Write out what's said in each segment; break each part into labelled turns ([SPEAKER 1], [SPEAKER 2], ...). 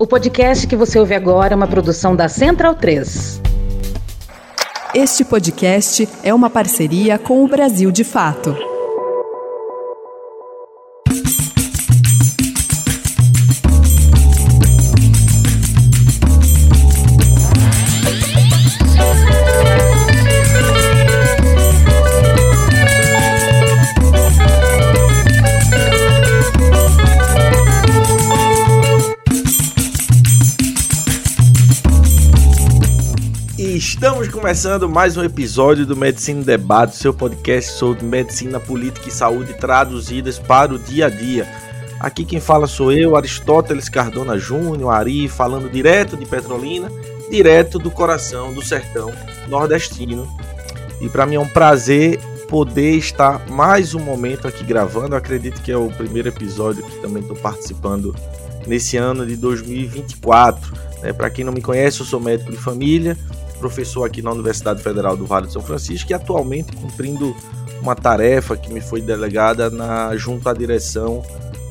[SPEAKER 1] O podcast que você ouve agora é uma produção da Central 3.
[SPEAKER 2] Este podcast é uma parceria com o Brasil de Fato.
[SPEAKER 3] Começando mais um episódio do Medicina Debate, seu podcast sobre medicina, política e saúde traduzidas para o dia a dia. Aqui quem fala sou eu, Aristóteles Cardona Júnior, Ari, falando direto de Petrolina, direto do coração do sertão nordestino. E para mim é um prazer poder estar mais um momento aqui gravando. Eu acredito que é o primeiro episódio que também estou participando nesse ano de 2024. Né? Para quem não me conhece, eu sou médico de família professor aqui na Universidade Federal do Vale de São Francisco e atualmente cumprindo uma tarefa que me foi delegada na, junto à direção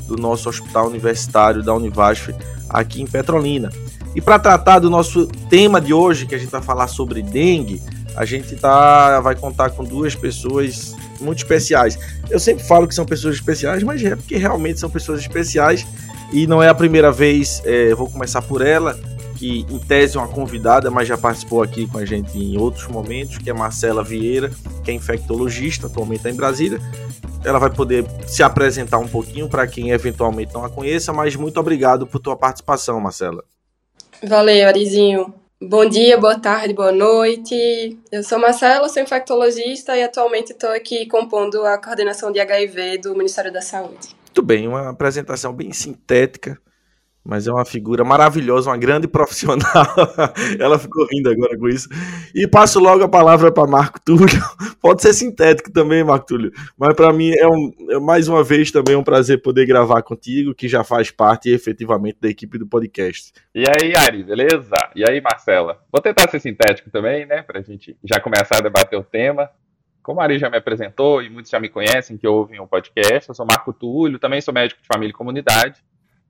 [SPEAKER 3] do nosso hospital universitário da Univasf aqui em Petrolina. E para tratar do nosso tema de hoje, que a gente vai falar sobre dengue, a gente tá, vai contar com duas pessoas muito especiais. Eu sempre falo que são pessoas especiais, mas é porque realmente são pessoas especiais e não é a primeira vez. É, vou começar por ela que em tese é uma convidada, mas já participou aqui com a gente em outros momentos, que é Marcela Vieira, que é infectologista, atualmente está em Brasília. Ela vai poder se apresentar um pouquinho para quem eventualmente não a conheça, mas muito obrigado por tua participação, Marcela.
[SPEAKER 4] Valeu, Arizinho. Bom dia, boa tarde, boa noite. Eu sou Marcela, sou infectologista e atualmente estou aqui compondo a coordenação de HIV do Ministério da Saúde.
[SPEAKER 3] Muito bem, uma apresentação bem sintética mas é uma figura maravilhosa, uma grande profissional. Ela ficou rindo agora com isso. E passo logo a palavra para Marco Túlio. Pode ser sintético também, Marco Túlio, mas para mim é, um, é, mais uma vez também um prazer poder gravar contigo, que já faz parte efetivamente da equipe do podcast.
[SPEAKER 5] E aí, Ari, beleza? E aí, Marcela? Vou tentar ser sintético também, né, para a gente já começar a debater o tema. Como a Ari já me apresentou e muitos já me conhecem que ouvem o podcast, eu sou Marco Túlio, também sou médico de família e comunidade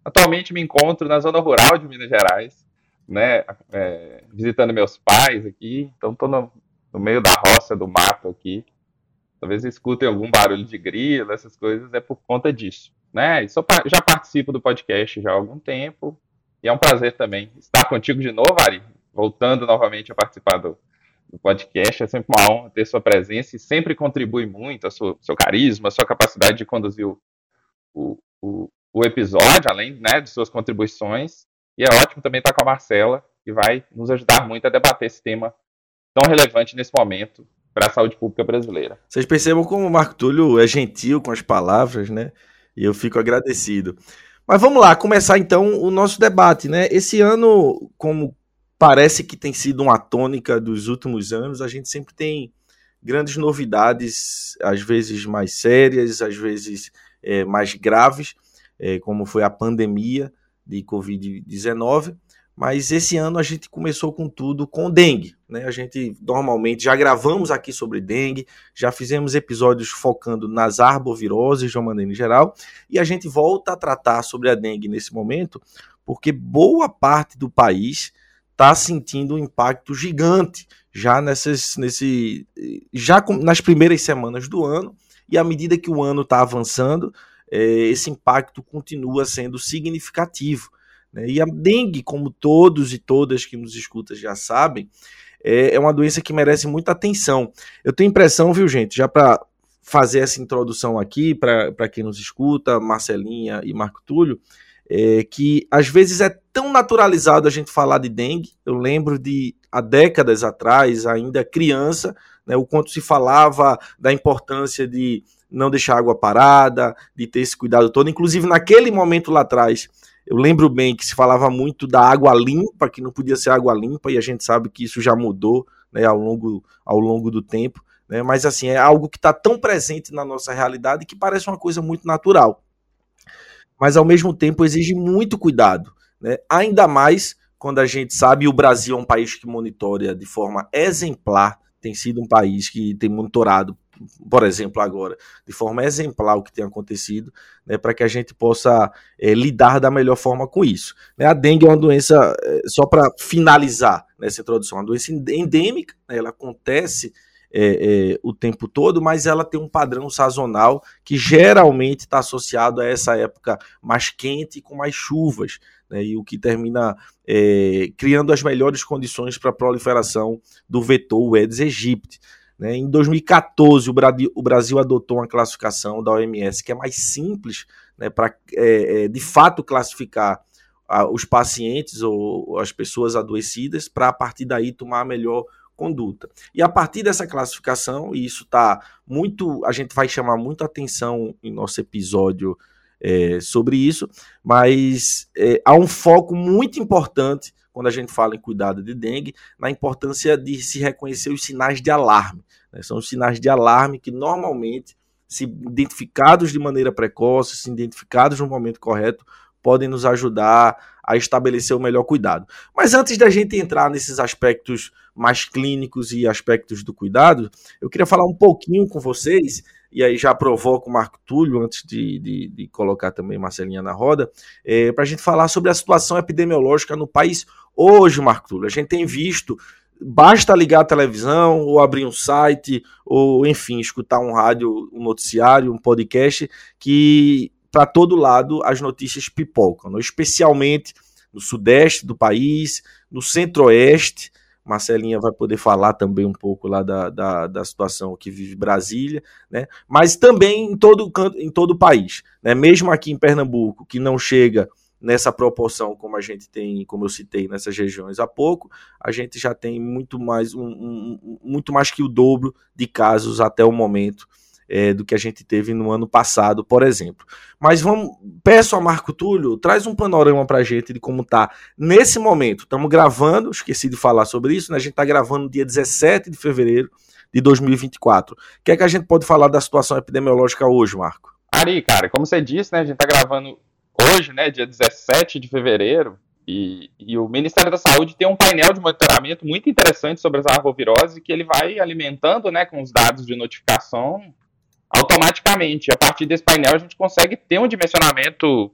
[SPEAKER 5] Atualmente me encontro na zona rural de Minas Gerais, né, é, visitando meus pais aqui. Então estou no, no, meio da roça, do mato aqui. Talvez escutem algum barulho de grilo, essas coisas, é por conta disso. Né? Sou, já participo do podcast já há algum tempo. E é um prazer também estar contigo de novo, Ari. Voltando novamente a participar do, do podcast. É sempre uma honra ter sua presença e sempre contribui muito, a sua, seu carisma, a sua capacidade de conduzir o, o, o, o episódio, além né, de suas contribuições. E é ótimo também estar com a Marcela, que vai nos ajudar muito a debater esse tema tão relevante nesse momento para a saúde pública brasileira.
[SPEAKER 3] Vocês percebam como o Marco Túlio é gentil com as palavras, né? E eu fico agradecido. Mas vamos lá, começar então o nosso debate, né? Esse ano, como parece que tem sido uma tônica dos últimos anos, a gente sempre tem grandes novidades, às vezes mais sérias, às vezes é, mais graves é, como foi a pandemia de Covid-19, mas esse ano a gente começou com tudo com dengue. Né? A gente normalmente já gravamos aqui sobre dengue, já fizemos episódios focando nas arboviroses de uma maneira geral, e a gente volta a tratar sobre a dengue nesse momento, porque boa parte do país está sentindo um impacto gigante já nessas, nesse, já nas primeiras semanas do ano, e à medida que o ano está avançando, esse impacto continua sendo significativo. Né? E a dengue, como todos e todas que nos escutam já sabem, é, é uma doença que merece muita atenção. Eu tenho impressão, viu, gente, já para fazer essa introdução aqui, para quem nos escuta, Marcelinha e Marco Túlio, é, que às vezes é tão naturalizado a gente falar de dengue. Eu lembro de há décadas atrás, ainda criança, né, o quanto se falava da importância de não deixar água parada, de ter esse cuidado todo. Inclusive, naquele momento lá atrás, eu lembro bem que se falava muito da água limpa, que não podia ser água limpa, e a gente sabe que isso já mudou né, ao, longo, ao longo do tempo. Né, mas, assim, é algo que está tão presente na nossa realidade que parece uma coisa muito natural. Mas, ao mesmo tempo, exige muito cuidado. Né, ainda mais quando a gente sabe, o Brasil é um país que monitora de forma exemplar, tem sido um país que tem monitorado por exemplo, agora, de forma exemplar o que tem acontecido, né, para que a gente possa é, lidar da melhor forma com isso. Né, a dengue é uma doença, é, só para finalizar nessa introdução, uma doença endêmica, né, ela acontece é, o tempo todo, mas ela tem um padrão sazonal que geralmente está associado a essa época mais quente e com mais chuvas, né, e o que termina é, criando as melhores condições para a proliferação do vetor Aedes aegypti. Né. Em 2014, o Brasil, adotou uma classificação da OMS que é mais simples né, para, é, é, de fato, classificar os pacientes ou as pessoas adoecidas para, a partir daí, tomar a melhor conduta. E a partir dessa classificação, e isso está muito. A gente vai chamar muito atenção em nosso episódio é, sobre isso, mas é, há um foco muito importante quando a gente fala em cuidado de dengue, na importância de se reconhecer os sinais de alarme. Né? São os sinais de alarme que normalmente, se identificados de maneira precoce, se identificados no momento correto, podem nos ajudar a estabelecer o melhor cuidado. Mas antes da gente entrar nesses aspectos mais clínicos e aspectos do cuidado, eu queria falar um pouquinho com vocês, e aí já provoco o Marco Túlio, antes de, de, de colocar também Marcelinha na roda, é, para a gente falar sobre a situação epidemiológica no país hoje, Marco Túlio. A gente tem visto basta ligar a televisão ou abrir um site ou enfim escutar um rádio, um noticiário, um podcast que para todo lado as notícias pipocam, né? especialmente no sudeste do país, no centro-oeste. Marcelinha vai poder falar também um pouco lá da, da, da, situação que vive Brasília, né? mas também em todo, em todo o país. Né? Mesmo aqui em Pernambuco, que não chega nessa proporção como a gente tem, como eu citei nessas regiões há pouco, a gente já tem muito mais, um, um, muito mais que o dobro de casos até o momento é, do que a gente teve no ano passado, por exemplo. Mas vamos, peço a Marco Túlio, traz um panorama para a gente de como está nesse momento. Estamos gravando, esqueci de falar sobre isso, né? a gente está gravando dia 17 de fevereiro de 2024. O que é que a gente pode falar da situação epidemiológica hoje, Marco?
[SPEAKER 5] Ari, cara, como você disse, né, a gente está gravando hoje, né, dia 17 de fevereiro, e, e, o Ministério da Saúde tem um painel de monitoramento muito interessante sobre as arboviroses que ele vai alimentando né, com os dados de notificação automaticamente. A partir desse painel, a gente consegue ter um dimensionamento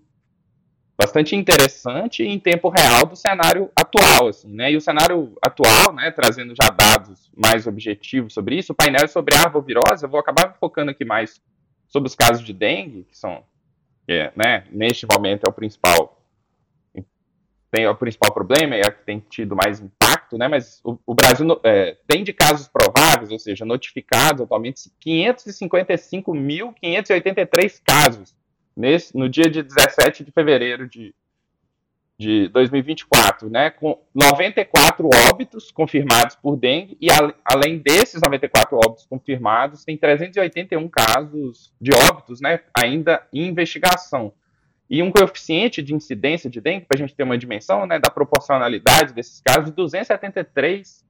[SPEAKER 5] bastante interessante em tempo real do cenário atual, assim, né? E o cenário atual, né, trazendo já dados mais objetivos sobre isso, o painel é sobre arbovirose, eu vou acabar focando aqui mais sobre os casos de dengue, que são, é, né, neste momento é o principal tem o principal problema, é a que tem tido mais impacto, né? Mas o, o Brasil é, tem de casos prováveis, ou seja, notificados atualmente 555.583 casos nesse, no dia de 17 de fevereiro de, de 2024, né? Com 94 óbitos confirmados por dengue e a, além desses 94 óbitos confirmados, tem 381 casos de óbitos, né? Ainda em investigação e um coeficiente de incidência de dengue, para a gente ter uma dimensão né, da proporcionalidade desses casos, de 273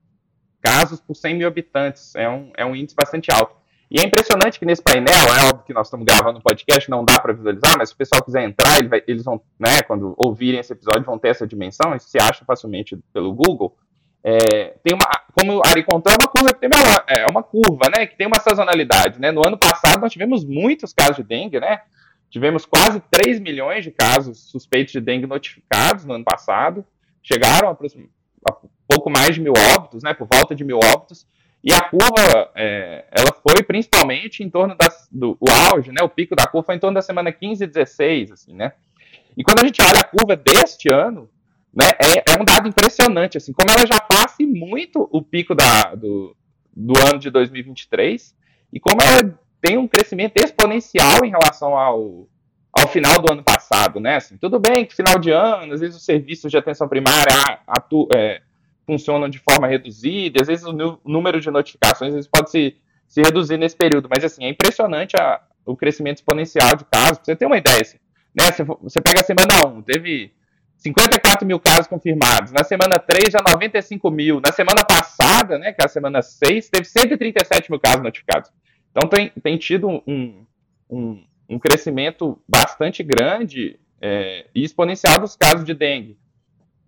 [SPEAKER 5] casos por 100 mil habitantes. É um, é um índice bastante alto. E é impressionante que nesse painel, é óbvio que nós estamos gravando um podcast, não dá para visualizar, mas se o pessoal quiser entrar, ele vai, eles vão, né, quando ouvirem esse episódio, vão ter essa dimensão, isso se acha facilmente pelo Google. É, tem uma, como o Ari contou, é uma curva que tem uma, é uma curva, né, que tem uma sazonalidade, né? No ano passado nós tivemos muitos casos de dengue, né? Tivemos quase 3 milhões de casos suspeitos de dengue notificados no ano passado. Chegaram a, a pouco mais de mil óbitos, né, por volta de mil óbitos. E a curva, é, ela foi principalmente em torno das, do auge, né, o pico da curva foi em torno da semana 15 e 16, assim, né. E quando a gente olha a curva deste ano, né, é, é um dado impressionante, assim, como ela já passa muito o pico da, do, do ano de 2023, e como ela tem um crescimento exponencial em relação ao, ao final do ano passado, né? Assim, tudo bem que final de ano, às vezes os serviços de atenção primária atu, é, funcionam de forma reduzida, às vezes o número de notificações vezes pode se, se reduzir nesse período, mas assim, é impressionante a, o crescimento exponencial de casos. Pra você ter uma ideia, assim, né? Você, você pega a semana 1, teve 54 mil casos confirmados. Na semana 3, já 95 mil. Na semana passada, né, que é a semana 6, teve 137 mil casos notificados. Então tem, tem tido um, um, um crescimento bastante grande é, e exponencial dos casos de dengue.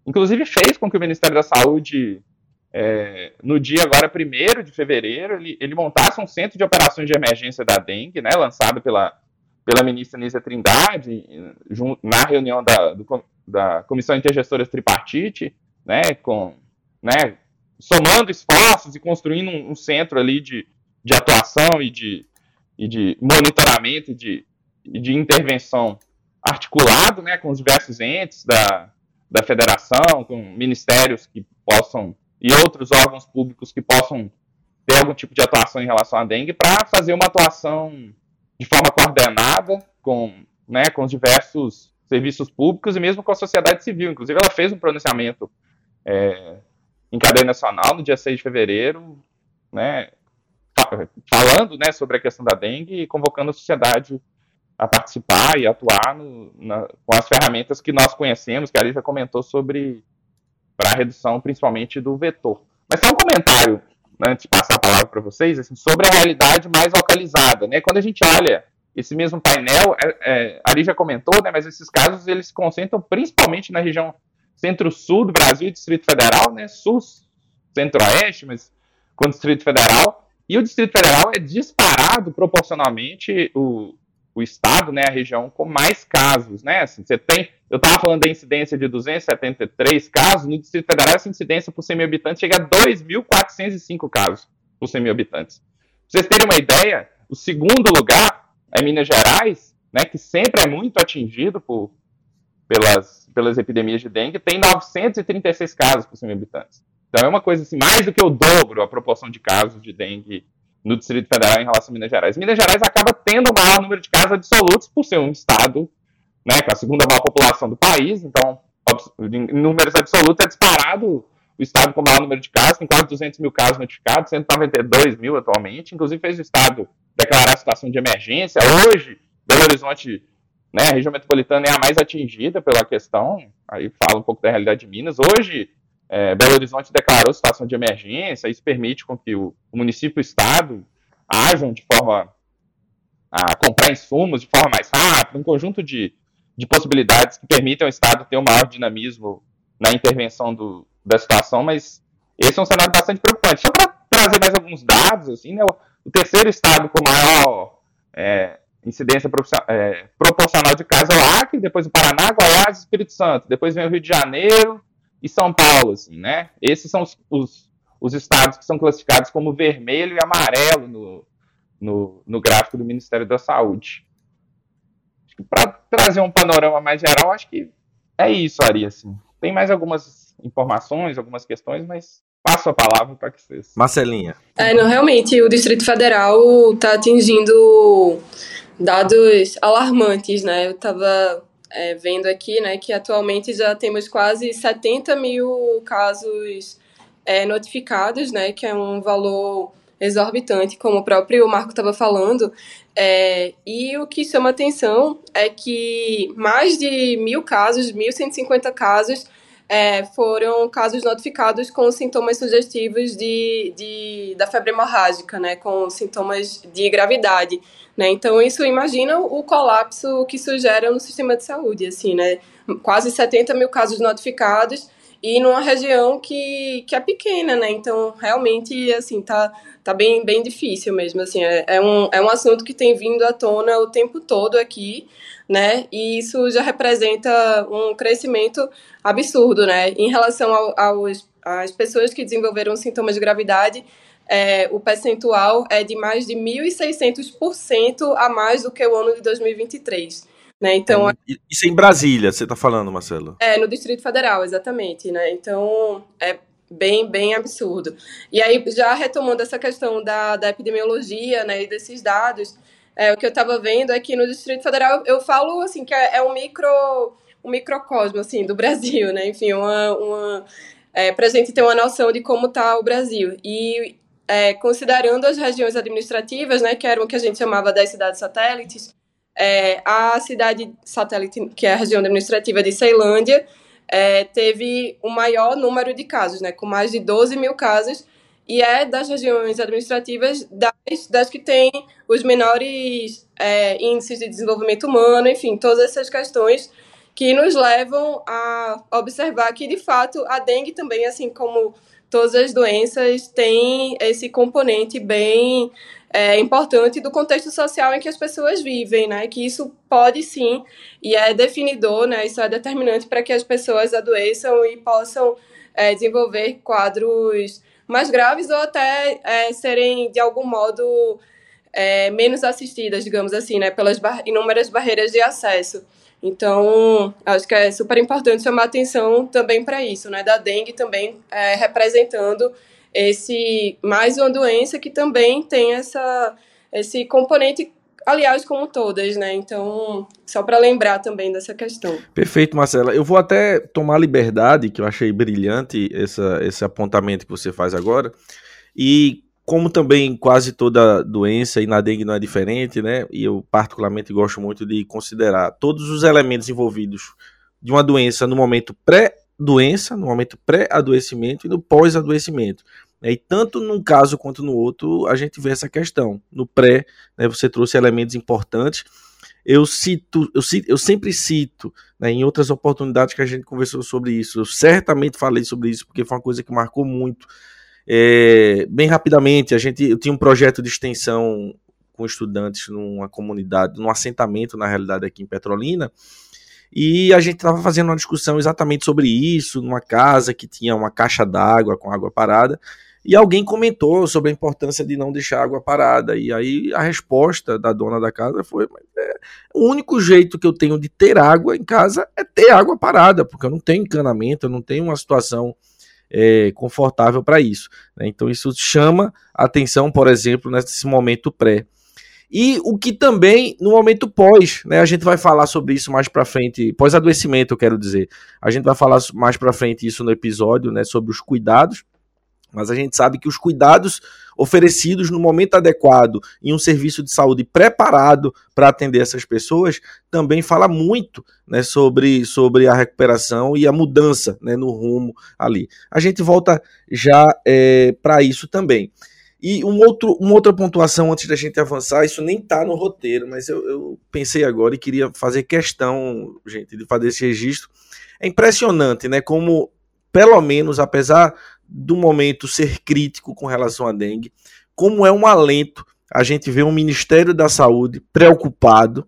[SPEAKER 5] Inclusive fez com que o Ministério da Saúde é, no dia agora, 1 de fevereiro, ele, ele montasse um centro de operações de emergência da dengue, né, lançado pela, pela ministra Nízia Trindade, na reunião da, do, da Comissão Intergestora Tripartite, né, com, né, somando esforços e construindo um, um centro ali de, de atuação e de, e de monitoramento e de, e de intervenção articulado né, com os diversos entes da, da federação, com ministérios que possam e outros órgãos públicos que possam ter algum tipo de atuação em relação à dengue para fazer uma atuação de forma coordenada com, né, com os diversos serviços públicos e mesmo com a sociedade civil. Inclusive, ela fez um pronunciamento é, em cadeia nacional no dia 6 de fevereiro, né, falando né, sobre a questão da dengue e convocando a sociedade a participar e atuar no, na, com as ferramentas que nós conhecemos, que a Lívia comentou sobre para a redução principalmente do vetor. Mas só um comentário, né, antes de passar a palavra para vocês, assim, sobre a realidade mais localizada. Né? Quando a gente olha esse mesmo painel, é, é, a Lívia comentou, né, mas esses casos eles se concentram principalmente na região centro-sul do Brasil e Distrito Federal, né, sul, centro-oeste, mas com o Distrito Federal. E o Distrito Federal é disparado proporcionalmente o, o estado, né, a região com mais casos, né? Assim, você tem, eu estava falando da incidência de 273 casos, no Distrito Federal essa incidência por 100 mil habitantes chega a 2.405 casos por 100 mil habitantes. Pra vocês terem uma ideia, o segundo lugar é Minas Gerais, né, que sempre é muito atingido por, pelas, pelas epidemias de dengue, tem 936 casos por 100 mil habitantes. Então é uma coisa assim, mais do que o dobro a proporção de casos de dengue no Distrito Federal em relação a Minas Gerais. Minas Gerais acaba tendo o maior número de casos absolutos por ser um estado né, com a segunda maior população do país, então, em números absolutos, é disparado o estado com o maior número de casos, tem quase 200 mil casos notificados, 192 mil atualmente, inclusive fez o estado declarar a situação de emergência. Hoje, Belo Horizonte, né, a região metropolitana é a mais atingida pela questão, aí fala um pouco da realidade de Minas. Hoje, é, Belo Horizonte declarou situação de emergência, isso permite com que o, o município e o Estado ajam de forma a comprar insumos de forma mais rápida, um conjunto de, de possibilidades que permitem ao Estado ter um maior dinamismo na intervenção do, da situação, mas esse é um cenário bastante preocupante. Só para trazer mais alguns dados, assim, né, o, terceiro estado com maior é, incidência é, proporcional de casos é o Acre, depois o Paraná, Goiás Espírito Santo, depois vem o Rio de Janeiro, e São Paulo, assim, né? Esses são os, os, os estados que são classificados como vermelho e amarelo no, no, no gráfico do Ministério da Saúde. Para trazer um panorama mais geral, acho que é isso, Ari, assim. Tem mais algumas informações, algumas questões, mas passo a palavra para que vocês.
[SPEAKER 3] Marcelinha.
[SPEAKER 4] É, não, realmente, o Distrito Federal está atingindo dados alarmantes, né? Eu estava é, vendo aqui, né, que atualmente já temos quase 70 mil casos é, notificados, né, que é um valor exorbitante, como o próprio Marco estava falando. É, e o que chama atenção é que mais de mil casos, 1.150 casos, é, foram casos notificados com sintomas sugestivos de, de, da febre hemorrágica, né, com sintomas de gravidade. Né? Então, isso imagina o colapso que isso gera no sistema de saúde, assim, né? Quase 70 mil casos notificados e numa região que, que é pequena, né? Então, realmente, assim, tá, tá bem, bem difícil mesmo, assim, é, é, um, é um assunto que tem vindo à tona o tempo todo aqui, né? E isso já representa um crescimento absurdo, né? Em relação ao, aos, às pessoas que desenvolveram sintomas de gravidade, é, o percentual é de mais de 1.600% a mais do que o ano de 2023. Né? Então,
[SPEAKER 3] é, Isso em Brasília, você está falando, Marcelo?
[SPEAKER 4] É, no Distrito Federal, exatamente. Né? Então, é bem, bem absurdo. E aí, já retomando essa questão da, da epidemiologia né, e desses dados, é, o que eu estava vendo é que no Distrito Federal, eu falo assim, que é, é um micro um microcosmo assim, do Brasil, né? Enfim, uma, uma é, para a gente ter uma noção de como está o Brasil. E é, considerando as regiões administrativas, né, que eram o que a gente chamava das cidades satélites, é, a cidade satélite, que é a região administrativa de Ceilândia, é, teve o maior número de casos, né, com mais de 12 mil casos, e é das regiões administrativas das, das que têm os menores é, índices de desenvolvimento humano, enfim, todas essas questões que nos levam a observar que, de fato, a dengue também, assim como todas as doenças, tem esse componente bem é, importante do contexto social em que as pessoas vivem, né? Que isso pode sim, e é definidor, né? Isso é determinante para que as pessoas adoeçam e possam é, desenvolver quadros mais graves ou até é, serem, de algum modo, é, menos assistidas, digamos assim, né, pelas bar inúmeras barreiras de acesso. Então, acho que é super importante chamar atenção também para isso, né, da dengue também é, representando esse mais uma doença que também tem essa, esse componente aliás, como todas, né? Então, só para lembrar também dessa questão.
[SPEAKER 3] Perfeito, Marcela. Eu vou até tomar liberdade, que eu achei brilhante essa, esse apontamento que você faz agora, e como também quase toda doença, e na dengue não é diferente, né? E eu particularmente gosto muito de considerar todos os elementos envolvidos de uma doença no momento pré-doença, no momento pré-adoecimento e no pós-adoecimento. E tanto num caso quanto no outro, a gente vê essa questão. No pré, né, você trouxe elementos importantes. Eu cito, eu, cito, eu sempre cito, né, em outras oportunidades que a gente conversou sobre isso, eu certamente falei sobre isso, porque foi uma coisa que marcou muito. É, bem rapidamente, a gente, eu tinha um projeto de extensão com estudantes numa comunidade, num assentamento, na realidade, aqui em Petrolina, e a gente estava fazendo uma discussão exatamente sobre isso, numa casa que tinha uma caixa d'água com água parada, e alguém comentou sobre a importância de não deixar água parada. E aí a resposta da dona da casa foi: é, o único jeito que eu tenho de ter água em casa é ter água parada, porque eu não tenho encanamento, eu não tenho uma situação é, confortável para isso. Né? Então isso chama atenção, por exemplo, nesse momento pré. E o que também no momento pós, né? A gente vai falar sobre isso mais para frente, pós-adoecimento, eu quero dizer. A gente vai falar mais para frente isso no episódio, né? Sobre os cuidados. Mas a gente sabe que os cuidados oferecidos no momento adequado em um serviço de saúde preparado para atender essas pessoas também fala muito né, sobre, sobre a recuperação e a mudança né, no rumo ali. A gente volta já é, para isso também. E um outro, uma outra pontuação antes da gente avançar, isso nem está no roteiro, mas eu, eu pensei agora e queria fazer questão, gente, de fazer esse registro. É impressionante, né? Como, pelo menos, apesar do momento ser crítico com relação à dengue, como é um alento a gente ver um Ministério da Saúde preocupado,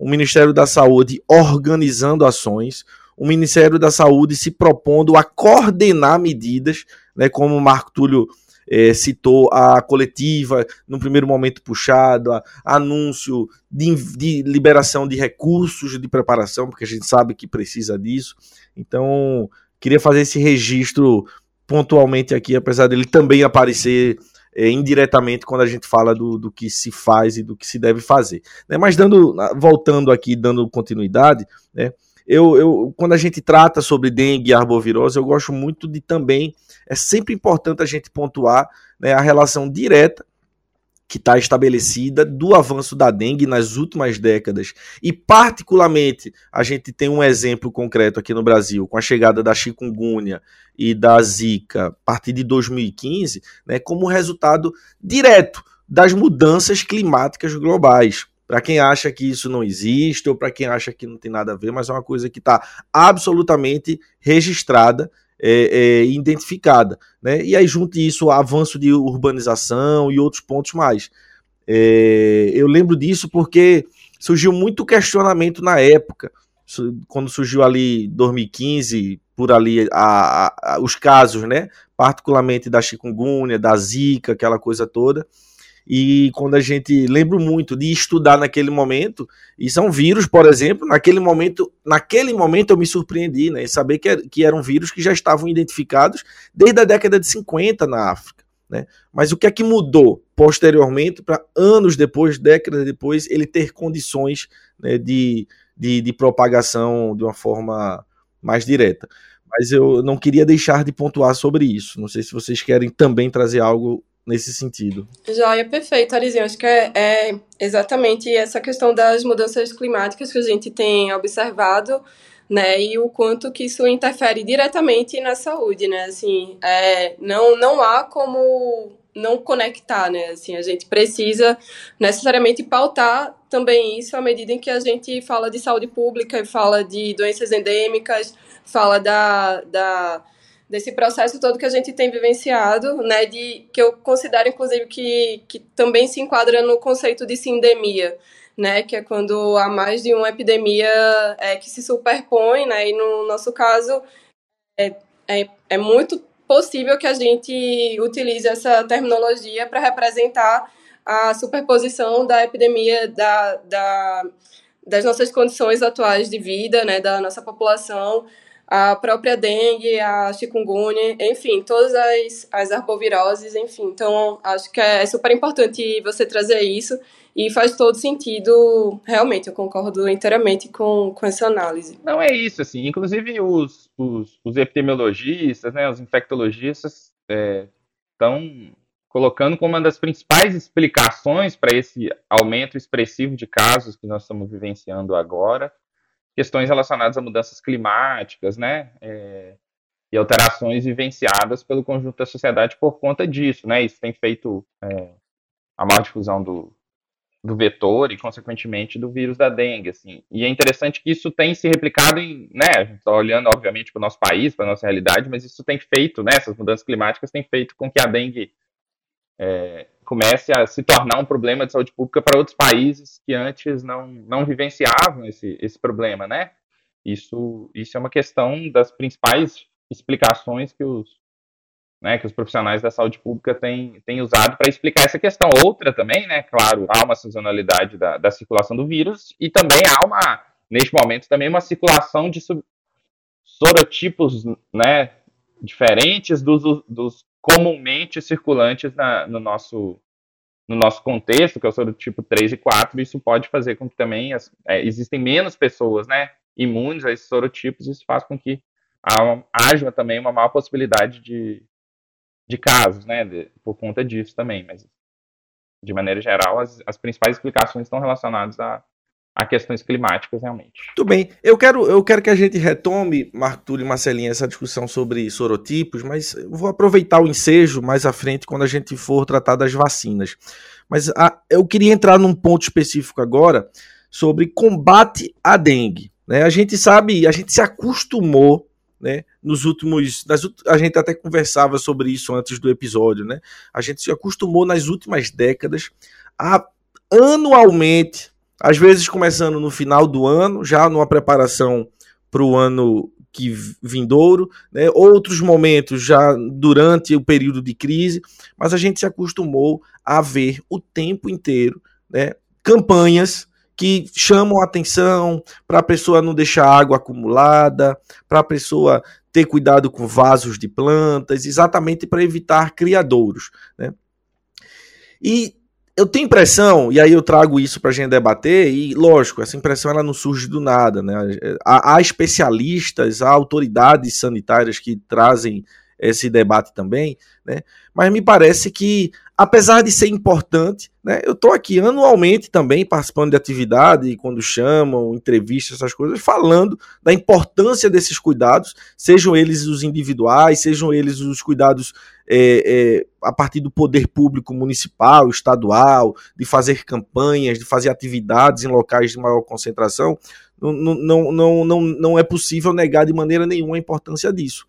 [SPEAKER 3] um Ministério da Saúde organizando ações, o um Ministério da Saúde se propondo a coordenar medidas, né, como o Marco Túlio é, citou a coletiva, no primeiro momento puxado, anúncio de, de, liberação de recursos de preparação, porque a gente sabe que precisa disso. Então, queria fazer esse registro pontualmente aqui, apesar dele também aparecer é, indiretamente quando a gente fala do, do que se faz e do que se deve fazer. Né? Mas dando, voltando aqui, dando continuidade, né? eu, eu, quando a gente trata sobre dengue e arbovirose, eu gosto muito de também, é sempre importante a gente pontuar né, a relação direta que está estabelecida do avanço da dengue nas últimas décadas. E, particularmente, a gente tem um exemplo concreto aqui no Brasil, com a chegada da chikungunya e da zika a partir de 2015, né, como resultado direto das mudanças climáticas globais. Para quem acha que isso não existe ou para quem acha que não tem nada a ver, mas é uma coisa que está absolutamente registrada é, é, identificada. Né? E aí, junte isso ao avanço de urbanização e outros pontos mais. É, eu lembro disso porque surgiu muito questionamento na época, quando surgiu ali 2015, por ali a, a, os casos, né? Particularmente da chikungunya, da zika, aquela coisa toda. E quando a gente lembro muito de estudar naquele momento, e são vírus, por exemplo, naquele momento, naquele momento eu me surpreendi, né, saber que, que eram vírus que já estavam identificados desde a década de 50 na África. Né? Mas o que é que mudou posteriormente, para anos depois, décadas depois, ele ter condições né, de, de, de propagação de uma forma mais direta? Mas eu não queria deixar de pontuar sobre isso. Não sei se vocês querem também trazer algo nesse sentido.
[SPEAKER 4] É perfeito, Arizinho. Acho que é, é, exatamente essa questão das mudanças climáticas que a gente tem observado, né, e o quanto que isso interfere diretamente na saúde, né, assim, é, não, não há como não conectar, né, assim, a gente precisa necessariamente pautar também isso à medida em que a gente fala de saúde pública fala de doenças endêmicas, fala da, da desse processo todo que a gente tem vivenciado, né, de que eu considero inclusive que, que também se enquadra no conceito de sindemia, né, que é quando há mais de uma epidemia é, que se superpõe, né, e no nosso caso é, é, é muito possível que a gente utilize essa terminologia para representar a superposição da epidemia da, da, das nossas condições atuais de vida, né, da nossa população, a própria dengue, a chikungunya, enfim, todas as, as arboviroses, enfim. Então, acho que é super importante você trazer isso e faz todo sentido, realmente, eu concordo inteiramente com, com essa análise.
[SPEAKER 5] Não é isso, assim, inclusive os, os, os epidemiologistas, né, os infectologistas estão é, colocando como uma das principais explicações para esse aumento expressivo de casos que nós estamos vivenciando agora, questões relacionadas a mudanças climáticas, né? É, e alterações vivenciadas pelo conjunto da sociedade por conta disso, né? Isso tem feito é, a maior difusão do, do vetor e, consequentemente, do vírus da dengue, assim. E é interessante que isso tem se replicado em, né? A gente está olhando, obviamente, para o nosso país, para a nossa realidade, mas isso tem feito, né? Essas mudanças climáticas têm feito com que a dengue é, comece a se tornar um problema de saúde pública para outros países que antes não, não vivenciavam esse, esse problema, né? Isso, isso é uma questão das principais explicações que os, né, que os profissionais da saúde pública têm, têm usado para explicar essa questão. Outra também, né, claro, há uma sazonalidade da, da circulação do vírus e também há uma, neste momento, também uma circulação de sub, sorotipos, né, diferentes dos, dos comumente circulantes na, no, nosso, no nosso contexto, que é o do tipo 3 e 4, isso pode fazer com que também as, é, existem menos pessoas né, imunes a esses sorotipos, isso faz com que haja também uma maior possibilidade de, de casos, né, de, por conta disso também, mas de maneira geral, as, as principais explicações estão relacionadas a, a questões climáticas realmente.
[SPEAKER 3] Tudo bem. Eu quero, eu quero que a gente retome, Marco Túlio e Marcelinha, essa discussão sobre sorotipos, mas vou aproveitar o ensejo mais à frente quando a gente for tratar das vacinas. Mas a, eu queria entrar num ponto específico agora sobre combate à dengue. Né? A gente sabe, a gente se acostumou né, nos últimos. Nas, a gente até conversava sobre isso antes do episódio, né? A gente se acostumou nas últimas décadas a anualmente às vezes começando no final do ano, já numa preparação para o ano que vindouro, né? outros momentos já durante o período de crise, mas a gente se acostumou a ver o tempo inteiro né? campanhas que chamam atenção para a pessoa não deixar água acumulada, para a pessoa ter cuidado com vasos de plantas, exatamente para evitar criadouros. Né? E eu tenho impressão, e aí eu trago isso para a gente debater, e lógico, essa impressão ela não surge do nada, né? Há, há especialistas, há autoridades sanitárias que trazem esse debate também, né? Mas me parece que, apesar de ser importante, né? Eu estou aqui anualmente também participando de atividade, quando chamam, entrevistas, essas coisas, falando da importância desses cuidados, sejam eles os individuais, sejam eles os cuidados é, é, a partir do poder público municipal, estadual, de fazer campanhas, de fazer atividades em locais de maior concentração. Não, não, não, não, não é possível negar de maneira nenhuma a importância disso.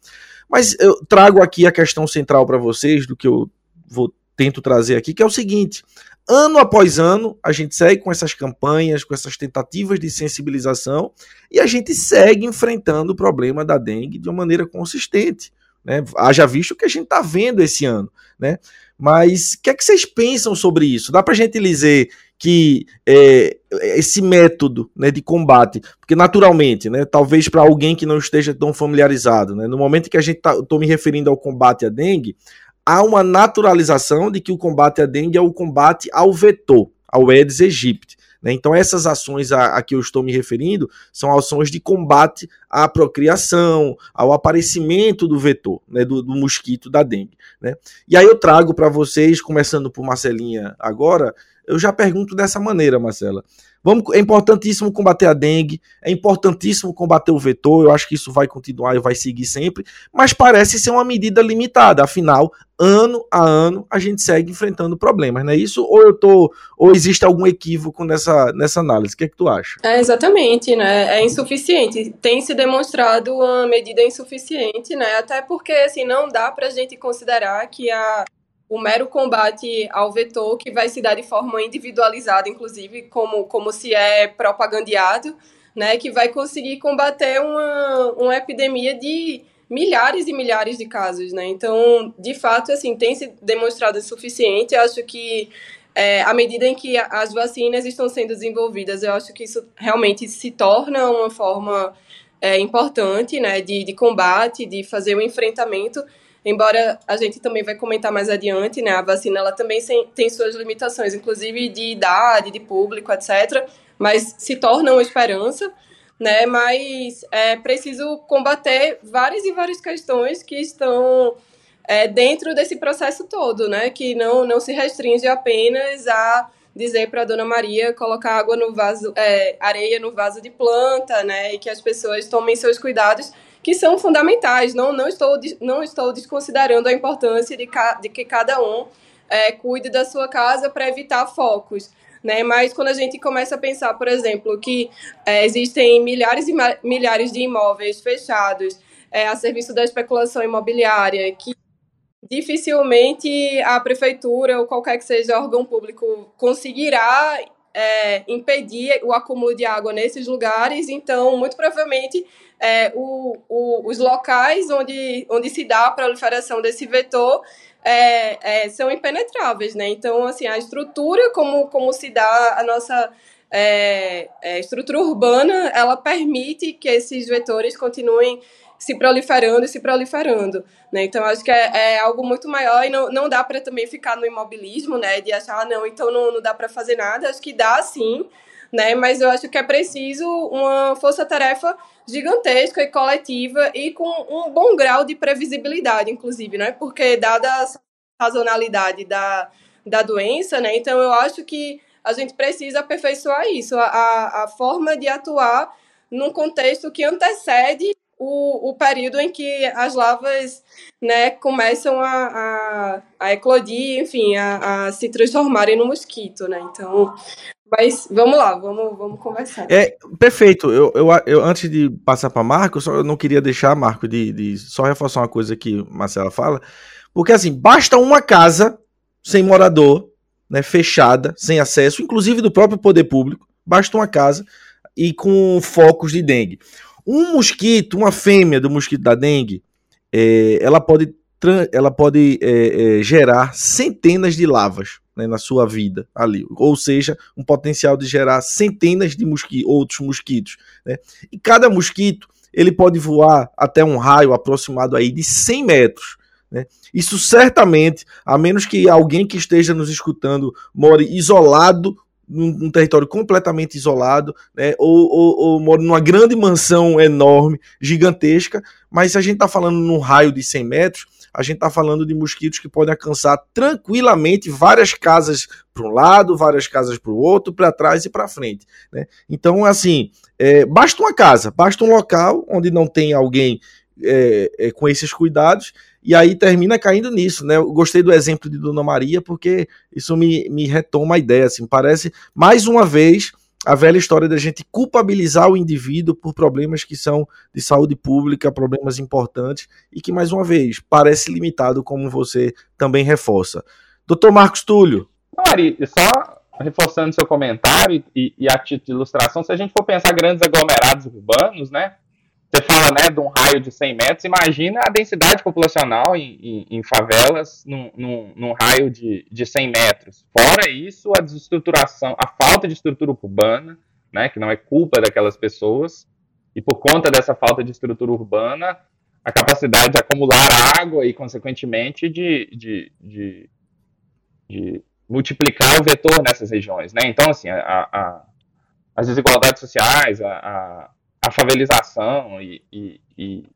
[SPEAKER 3] Mas eu trago aqui a questão central para vocês, do que eu vou tento trazer aqui, que é o seguinte: ano após ano, a gente segue com essas campanhas, com essas tentativas de sensibilização, e a gente segue enfrentando o problema da dengue de uma maneira consistente. Né? Haja visto o que a gente está vendo esse ano. Né? Mas o que é que vocês pensam sobre isso? Dá para a gente dizer que é, esse método né, de combate, porque naturalmente, né, talvez para alguém que não esteja tão familiarizado, né, no momento que a gente estou tá, me referindo ao combate à dengue, há uma naturalização de que o combate à dengue é o combate ao vetor, ao Aedes aegypti. Né? Então, essas ações a, a, que eu estou me referindo são ações de combate à procriação, ao aparecimento do vetor, né? do, do mosquito da dengue. Né? E aí eu trago para vocês, começando por Marcelinha agora, eu já pergunto dessa maneira, Marcela. Vamos, é importantíssimo combater a dengue, é importantíssimo combater o vetor, eu acho que isso vai continuar e vai seguir sempre, mas parece ser uma medida limitada, afinal, ano a ano a gente segue enfrentando problemas, não é isso? Ou eu tô, ou existe algum equívoco nessa, nessa análise? O que é que tu acha?
[SPEAKER 4] É exatamente, né? É insuficiente. Tem se demonstrado uma medida insuficiente, né? Até porque assim não dá para a gente considerar que a o mero combate ao vetor que vai se dar de forma individualizada, inclusive como, como se é propagandeado, né, que vai conseguir combater uma, uma epidemia de milhares e milhares de casos, né? Então, de fato, assim, tem se demonstrado suficiente. Eu acho que é, à medida em que as vacinas estão sendo desenvolvidas, eu acho que isso realmente se torna uma forma é, importante, né, de, de combate, de fazer o enfrentamento embora a gente também vai comentar mais adiante, né, a vacina ela também tem suas limitações, inclusive de idade, de público, etc., mas se torna uma esperança, né, mas é preciso combater várias e várias questões que estão é, dentro desse processo todo, né, que não, não se restringe apenas a dizer para a Dona Maria colocar água no vaso, é, areia no vaso de planta, né, e que as pessoas tomem seus cuidados, que são fundamentais. Não, não, estou, não estou desconsiderando a importância de, ca, de que cada um é, cuide da sua casa para evitar focos. Né? Mas quando a gente começa a pensar, por exemplo, que é, existem milhares e milhares de imóveis fechados é, a serviço da especulação imobiliária, que dificilmente a prefeitura ou qualquer que seja órgão público conseguirá é, impedir o acúmulo de água nesses lugares, então, muito provavelmente, é, o, o, os locais onde, onde se dá a proliferação desse vetor é, é, são impenetráveis, né? Então, assim, a estrutura como, como se dá a nossa é, é, estrutura urbana, ela permite que esses vetores continuem se proliferando e se proliferando. Né? Então, acho que é, é, algo muito maior e não, não dá para também ficar no imobilismo, né? De achar, ah, não, então não, não dá para fazer nada. Acho que dá sim, né? Mas eu acho que é preciso uma força-tarefa gigantesca e coletiva e com um bom grau de previsibilidade, inclusive, né? Porque dada a sazonalidade da, da doença, né? Então eu acho que a gente precisa aperfeiçoar isso, a, a forma de atuar num contexto que antecede o, o período em que as lavas né, começam a, a, a eclodir, enfim, a, a, se transformarem no mosquito, né? Então, mas vamos lá, vamos, vamos conversar.
[SPEAKER 3] É, perfeito. Eu, eu, eu antes de passar para Marco, só, eu não queria deixar, Marco, de, de só reforçar uma coisa que Marcela fala, porque assim, basta uma casa sem morador, né, fechada, sem acesso, inclusive do próprio poder público, basta uma casa e com focos de dengue. Um mosquito, uma fêmea do mosquito da dengue, é, ela pode, ela pode é, é, gerar centenas de lavas né, na sua vida ali, ou seja, um potencial de gerar centenas de mosqui outros mosquitos. Né? E cada mosquito ele pode voar até um raio aproximado aí de 100 metros. Né? Isso certamente, a menos que alguém que esteja nos escutando more isolado num, num território completamente isolado, né? ou, ou, ou more numa grande mansão enorme, gigantesca, mas se a gente está falando num raio de 100 metros, a gente está falando de mosquitos que podem alcançar tranquilamente várias casas para um lado, várias casas para o outro, para trás e para frente. Né? Então, assim, é, basta uma casa, basta um local onde não tem alguém é, é, com esses cuidados, e aí termina caindo nisso, né? Eu gostei do exemplo de Dona Maria, porque isso me, me retoma a ideia, assim, parece mais uma vez a velha história da gente culpabilizar o indivíduo por problemas que são de saúde pública, problemas importantes e que, mais uma vez, parece limitado, como você também reforça. Doutor Marcos Túlio.
[SPEAKER 5] Ari, só reforçando seu comentário e, e a título de ilustração, se a gente for pensar grandes aglomerados urbanos, né? Você fala né, de um raio de 100 metros, imagina a densidade populacional em, em, em favelas num, num, num, raio de, de 100 metros. Fora isso, a desestruturação, a falta de estrutura urbana, né, que não é culpa daquelas pessoas, e por conta dessa falta de estrutura urbana, a capacidade de acumular água e, consequentemente, de, de, de, de multiplicar o vetor nessas regiões. Né? Então, assim, a, a, as desigualdades sociais, a, a favelização e, e, e,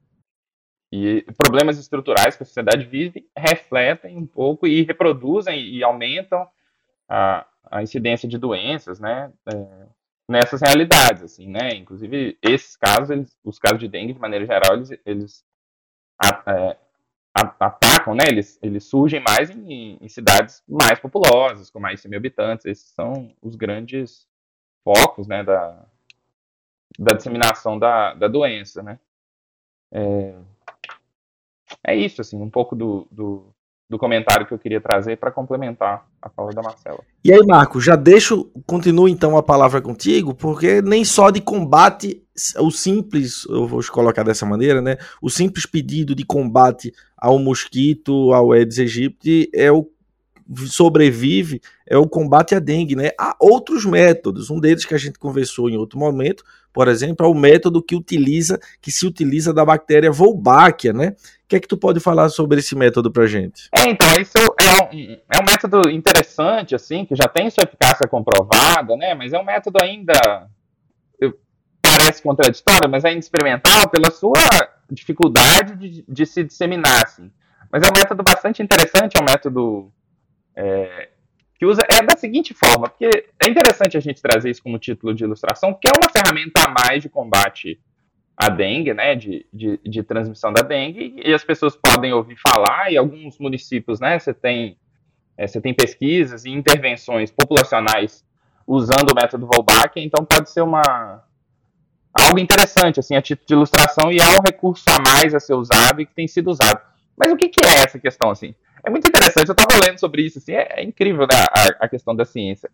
[SPEAKER 5] e, problemas estruturais que a sociedade vive refletem um pouco e reproduzem e aumentam a, a, a incidência de doenças, né, é, nessas realidades, assim, né, inclusive esses casos, eles, os casos de dengue, de maneira geral, eles, eles a, é, atacam, né, eles, eles surgem mais em, em, cidades mais populosas, com mais de 100 mil habitantes, esses são os grandes focos, né, da, da disseminação da, da doença, né. É, é isso, assim, um pouco do, do, do comentário que eu queria trazer para complementar a fala da Marcela.
[SPEAKER 3] E aí, Marco, já deixo, continuo então a palavra contigo, porque nem só de combate, o simples, eu vou colocar dessa maneira, né? O simples pedido de combate ao mosquito, ao Aedes aegypti, é o sobrevive é o combate à dengue, né? Há outros métodos, um deles que a gente conversou em outro momento, por exemplo, é o método que utiliza, que se utiliza da bactéria Wolbachia, né? O que é que tu pode falar sobre esse método pra gente?
[SPEAKER 5] É, então, isso é um, é um método interessante, assim, que já tem sua eficácia comprovada, né? Mas é um método ainda parece contraditório, mas é ainda experimental pela sua dificuldade de, de se disseminar, assim. Mas é um método bastante interessante, é um método é, que usa é da seguinte forma, porque é interessante a gente trazer isso como título de ilustração, porque é uma ferramenta a mais de combate à dengue, né, de, de, de transmissão da dengue, e as pessoas podem ouvir falar, e alguns municípios, né, você tem, é, você tem pesquisas e intervenções populacionais usando o método Volbach, então pode ser uma algo interessante, assim, a título de ilustração, e é um recurso a mais a ser usado e que tem sido usado. Mas o que, que é essa questão, assim? É muito interessante, eu estava lendo sobre isso, assim, é, é incrível né, a, a, questão da ciência.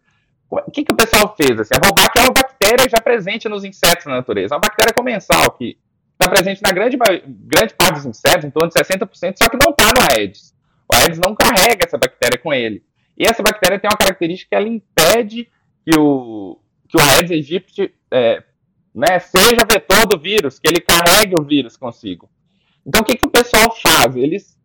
[SPEAKER 5] O que, que o pessoal fez? Assim, a Wolbach é uma bactéria já presente nos insetos na natureza, é uma bactéria comensal que está presente na grande, grande parte dos insetos, em torno de 60%, só que não está no Aedes. O Aedes não carrega essa bactéria com ele. E essa bactéria tem uma característica que ela impede que o, que o Aedes aegypti é, né, seja vetor do vírus, que ele carregue o vírus consigo. Então, o que, que o pessoal faz? Eles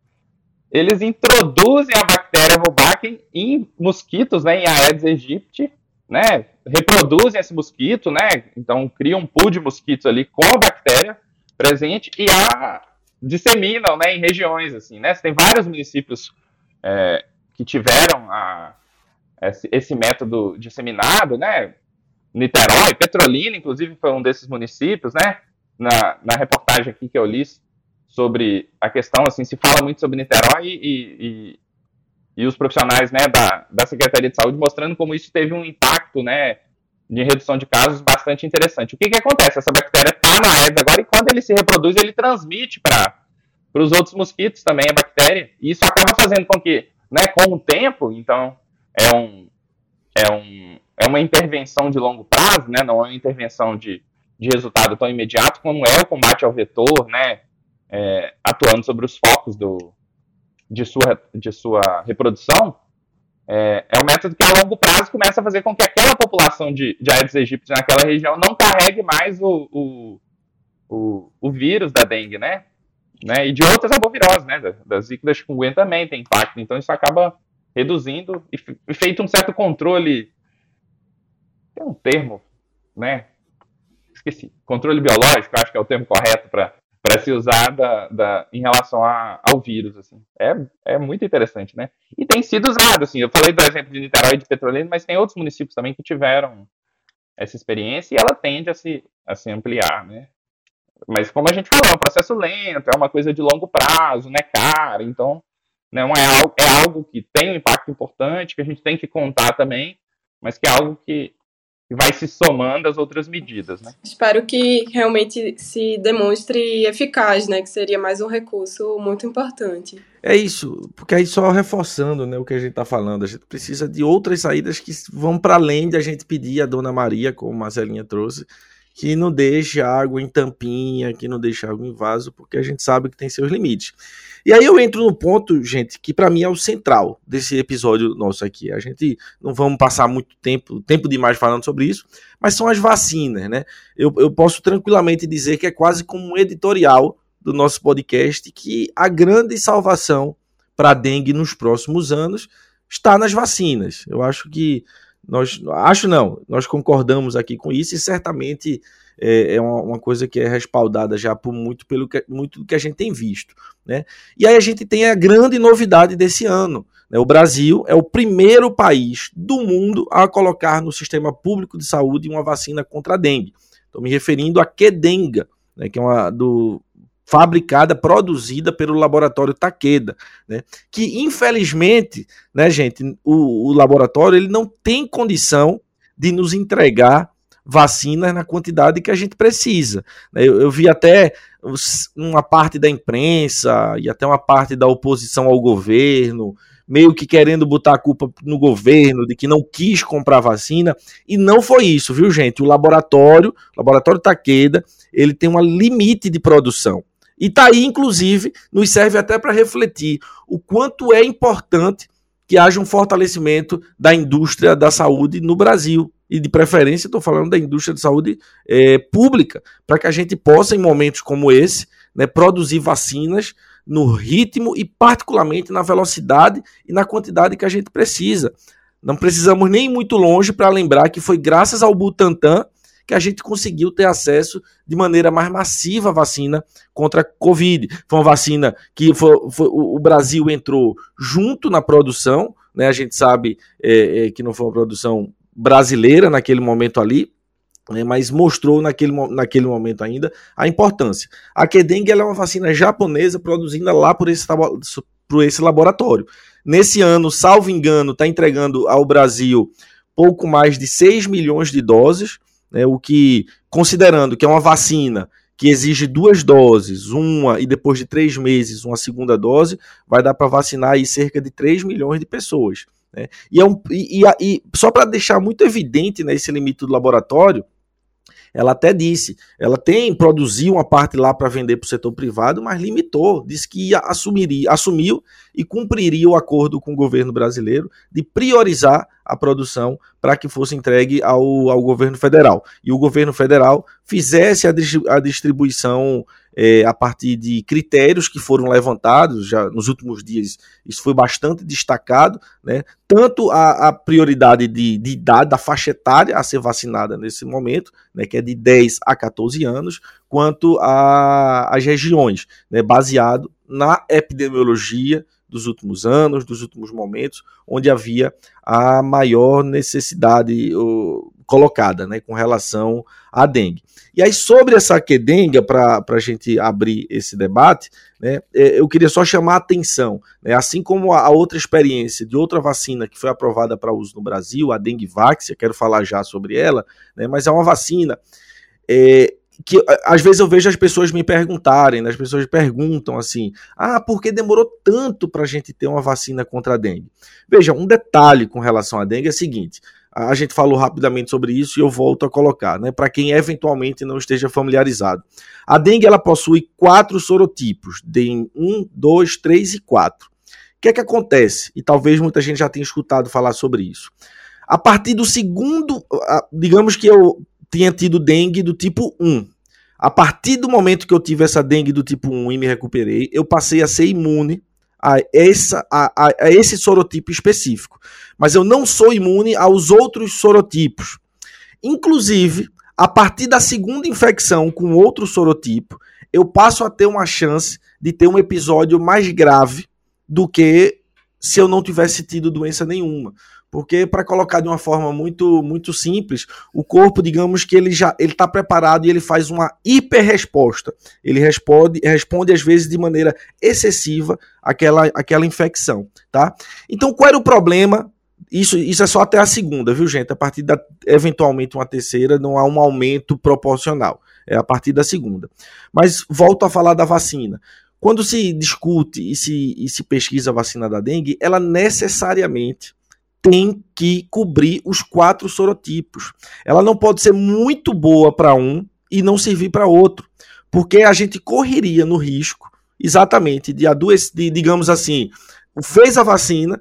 [SPEAKER 5] eles introduzem a bactéria Wolbachia em mosquitos, né, em Aedes aegypti, né, reproduzem esse mosquito, né, então criam um pool de mosquitos ali com a bactéria presente e a disseminam, né, em regiões, assim, né, tem vários municípios é, que tiveram a, esse, esse, método disseminado, né, Niterói, Petrolina, inclusive, foi um desses municípios, né, na, na reportagem aqui que eu li, sobre a questão, assim, se fala muito sobre Niterói e, e, e os profissionais, né, da, da Secretaria de Saúde mostrando como isso teve um impacto, né, de redução de casos bastante interessante. O que que acontece? Essa bactéria está na Aedes agora e quando ele se reproduz, ele transmite para os outros mosquitos também a bactéria, e isso acaba fazendo com que, né, com o tempo, então, é um, é um, é uma intervenção de longo prazo, né, não é uma intervenção de, de resultado tão imediato como é o combate ao vetor, né, é, atuando sobre os focos do, de, sua, de sua reprodução, é, é um método que a longo prazo começa a fazer com que aquela população de, de Aedes aegypti naquela região não carregue mais o, o, o, o vírus da dengue, né? né? E de outras arboviroses, né? Das, das zika da chikungunya também tem impacto. Então isso acaba reduzindo e, e feito um certo controle. Tem um termo, né? Esqueci. Controle biológico, acho que é o termo correto para para se usar da, da, em relação a, ao vírus, assim. É, é muito interessante, né? E tem sido usado, assim, eu falei do exemplo de Niterói e de Petrolina, mas tem outros municípios também que tiveram essa experiência e ela tende a se, a se ampliar, né? Mas como a gente falou, é um processo lento, é uma coisa de longo prazo, né, cara, então não é algo, é algo que tem um impacto importante, que a gente tem que contar também, mas que é algo que e vai se somando às outras medidas, né?
[SPEAKER 4] Espero que realmente se demonstre eficaz, né? Que seria mais um recurso muito importante.
[SPEAKER 3] É isso, porque aí só reforçando né, o que a gente está falando, a gente precisa de outras saídas que vão para além de a gente pedir a Dona Maria, como a Marcelinha trouxe, que não deixe água em tampinha, que não deixe água em vaso, porque a gente sabe que tem seus limites. E aí eu entro no ponto, gente, que para mim é o central desse episódio nosso aqui. A gente não vamos passar muito tempo, tempo demais falando sobre isso, mas são as vacinas, né? Eu, eu posso tranquilamente dizer que é quase como um editorial do nosso podcast que a grande salvação para a dengue nos próximos anos está nas vacinas. Eu acho que nós acho não, nós concordamos aqui com isso e certamente é, é uma, uma, coisa que é respaldada já por muito pelo que, muito que a gente tem visto, né? E aí a gente tem a grande novidade desse ano, né, o Brasil é o primeiro país do mundo a colocar no sistema público de saúde uma vacina contra a dengue. Estou me referindo a Kedenga, né, que é uma do fabricada, produzida pelo laboratório Takeda, né? Que infelizmente, né, gente, o, o laboratório ele não tem condição de nos entregar vacinas na quantidade que a gente precisa. Né? Eu, eu, vi até uma parte da imprensa e até uma parte da oposição ao governo, meio que querendo botar a culpa no governo de que não quis comprar vacina, e não foi isso, viu, gente? O laboratório, o laboratório Takeda, ele tem um limite de produção. E tá aí, inclusive, nos serve até para refletir o quanto é importante que haja um fortalecimento da indústria da saúde no Brasil. E de preferência, estou falando da indústria de saúde é, pública, para que a gente possa, em momentos como esse, né, produzir vacinas no ritmo e, particularmente, na velocidade e na quantidade que a gente precisa. Não precisamos nem muito longe para lembrar que foi graças ao Butantan que a gente conseguiu ter acesso de maneira mais massiva à vacina contra a Covid. Foi uma vacina que foi, foi, o Brasil entrou junto na produção, né? A gente sabe é, é, que não foi uma produção brasileira naquele momento ali, né, mas mostrou naquele, naquele momento ainda a importância. A Kedengue é uma vacina japonesa produzida lá por esse, por esse laboratório. Nesse ano, salvo engano, está entregando ao Brasil pouco mais de 6 milhões de doses, né, o que, considerando que é uma vacina que exige duas doses, uma e depois de três meses uma segunda dose, vai dar para vacinar aí cerca de 3 milhões de pessoas. Né? E, é um, e, e, e só para deixar muito evidente né, esse limite do laboratório, ela até disse, ela tem produziu uma parte lá para vender para o setor privado, mas limitou, disse que ia assumiria, assumiu e cumpriria o acordo com o governo brasileiro de priorizar a produção para que fosse entregue ao, ao governo federal. E o governo federal fizesse a, a distribuição é, a partir de critérios que foram levantados já nos últimos dias. Isso foi bastante destacado, né? Tanto a, a prioridade de, de, idade, da faixa etária a ser vacinada nesse momento, né, que é de 10 a 14 anos, quanto a, as regiões, né, baseado na epidemiologia dos últimos anos, dos últimos momentos, onde havia a maior necessidade colocada né, com relação à dengue. E aí, sobre essa quedenga, para a gente abrir esse debate, né, é, eu queria só chamar a atenção, né, assim como a outra experiência de outra vacina que foi aprovada para uso no Brasil, a Dengue Vaxia, quero falar já sobre ela, né, mas é uma vacina é, que às vezes eu vejo as pessoas me perguntarem, né, as pessoas perguntam assim: ah, por que demorou tanto para a gente ter uma vacina contra a dengue? Veja, um detalhe com relação à dengue é o seguinte: a gente falou rapidamente sobre isso e eu volto a colocar, né, para quem eventualmente não esteja familiarizado. A dengue ela possui quatro sorotipos, DEM 1, 2, 3 e 4. O que é que acontece? E talvez muita gente já tenha escutado falar sobre isso. A partir do segundo, digamos que eu tinha tido dengue do tipo 1. A partir do momento que eu tive essa dengue do tipo 1 e me recuperei, eu passei a ser imune a, essa, a, a, esse sorotipo específico. Mas eu não sou imune aos outros sorotipos. Inclusive, a partir da segunda infecção com outro sorotipo, eu passo a ter uma chance de ter um episódio mais grave do que se eu não tivesse tido doença nenhuma. Porque para colocar de uma forma muito muito simples, o corpo, digamos que ele já ele está preparado e ele faz uma hiperresposta. Ele responde responde às vezes de maneira excessiva aquela aquela infecção, tá? Então qual era o problema? Isso, isso é só até a segunda, viu, gente? A partir da eventualmente uma terceira não há um aumento proporcional. É a partir da segunda. Mas volto a falar da vacina. Quando se discute e se, e se pesquisa a vacina da dengue, ela necessariamente tem que cobrir os quatro sorotipos. Ela não pode ser muito boa para um e não servir para outro, porque a gente correria no risco exatamente de adoecer, de, digamos assim, fez a vacina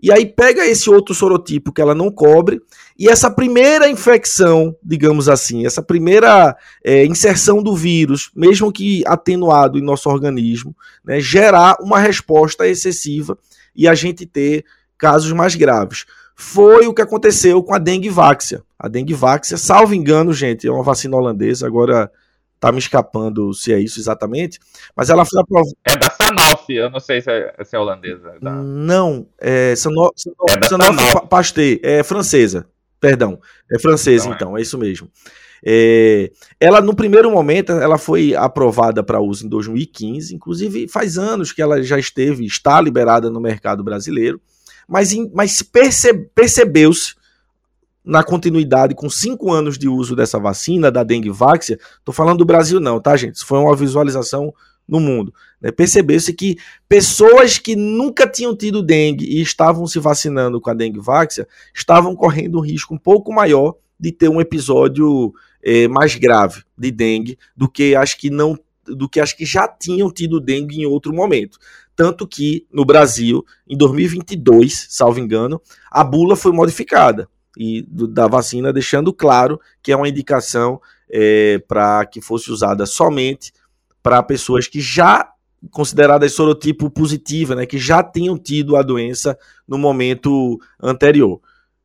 [SPEAKER 3] e aí pega esse outro sorotipo que ela não cobre e essa primeira infecção, digamos assim, essa primeira é, inserção do vírus, mesmo que atenuado em nosso organismo, né, gerar uma resposta excessiva e a gente ter casos mais graves. Foi o que aconteceu com a dengue váxia. A dengue váxia, salvo engano, gente, é uma vacina holandesa, agora tá me escapando se é isso exatamente, mas ela foi aprovada.
[SPEAKER 5] É da Sanofi, eu não sei se é, se é holandesa.
[SPEAKER 3] Da... Não, é Sanofi, é Sanofi, Sanofi Pasteur, é francesa, perdão, é francesa então, então é. é isso mesmo. É, ela, no primeiro momento, ela foi aprovada para uso em 2015, inclusive faz anos que ela já esteve, está liberada no mercado brasileiro, mas, mas percebe, percebeu-se na continuidade, com cinco anos de uso dessa vacina, da dengue váxia, tô falando do Brasil não, tá, gente? Isso foi uma visualização no mundo. Né? Percebeu-se que pessoas que nunca tinham tido dengue e estavam se vacinando com a dengue váxia estavam correndo um risco um pouco maior de ter um episódio é, mais grave de dengue do que as que não do que as que já tinham tido dengue em outro momento. Tanto que no Brasil, em 2022, salvo engano, a bula foi modificada e do, da vacina, deixando claro que é uma indicação é, para que fosse usada somente para pessoas que já consideradas sorotipo positiva, né, que já tinham tido a doença no momento anterior.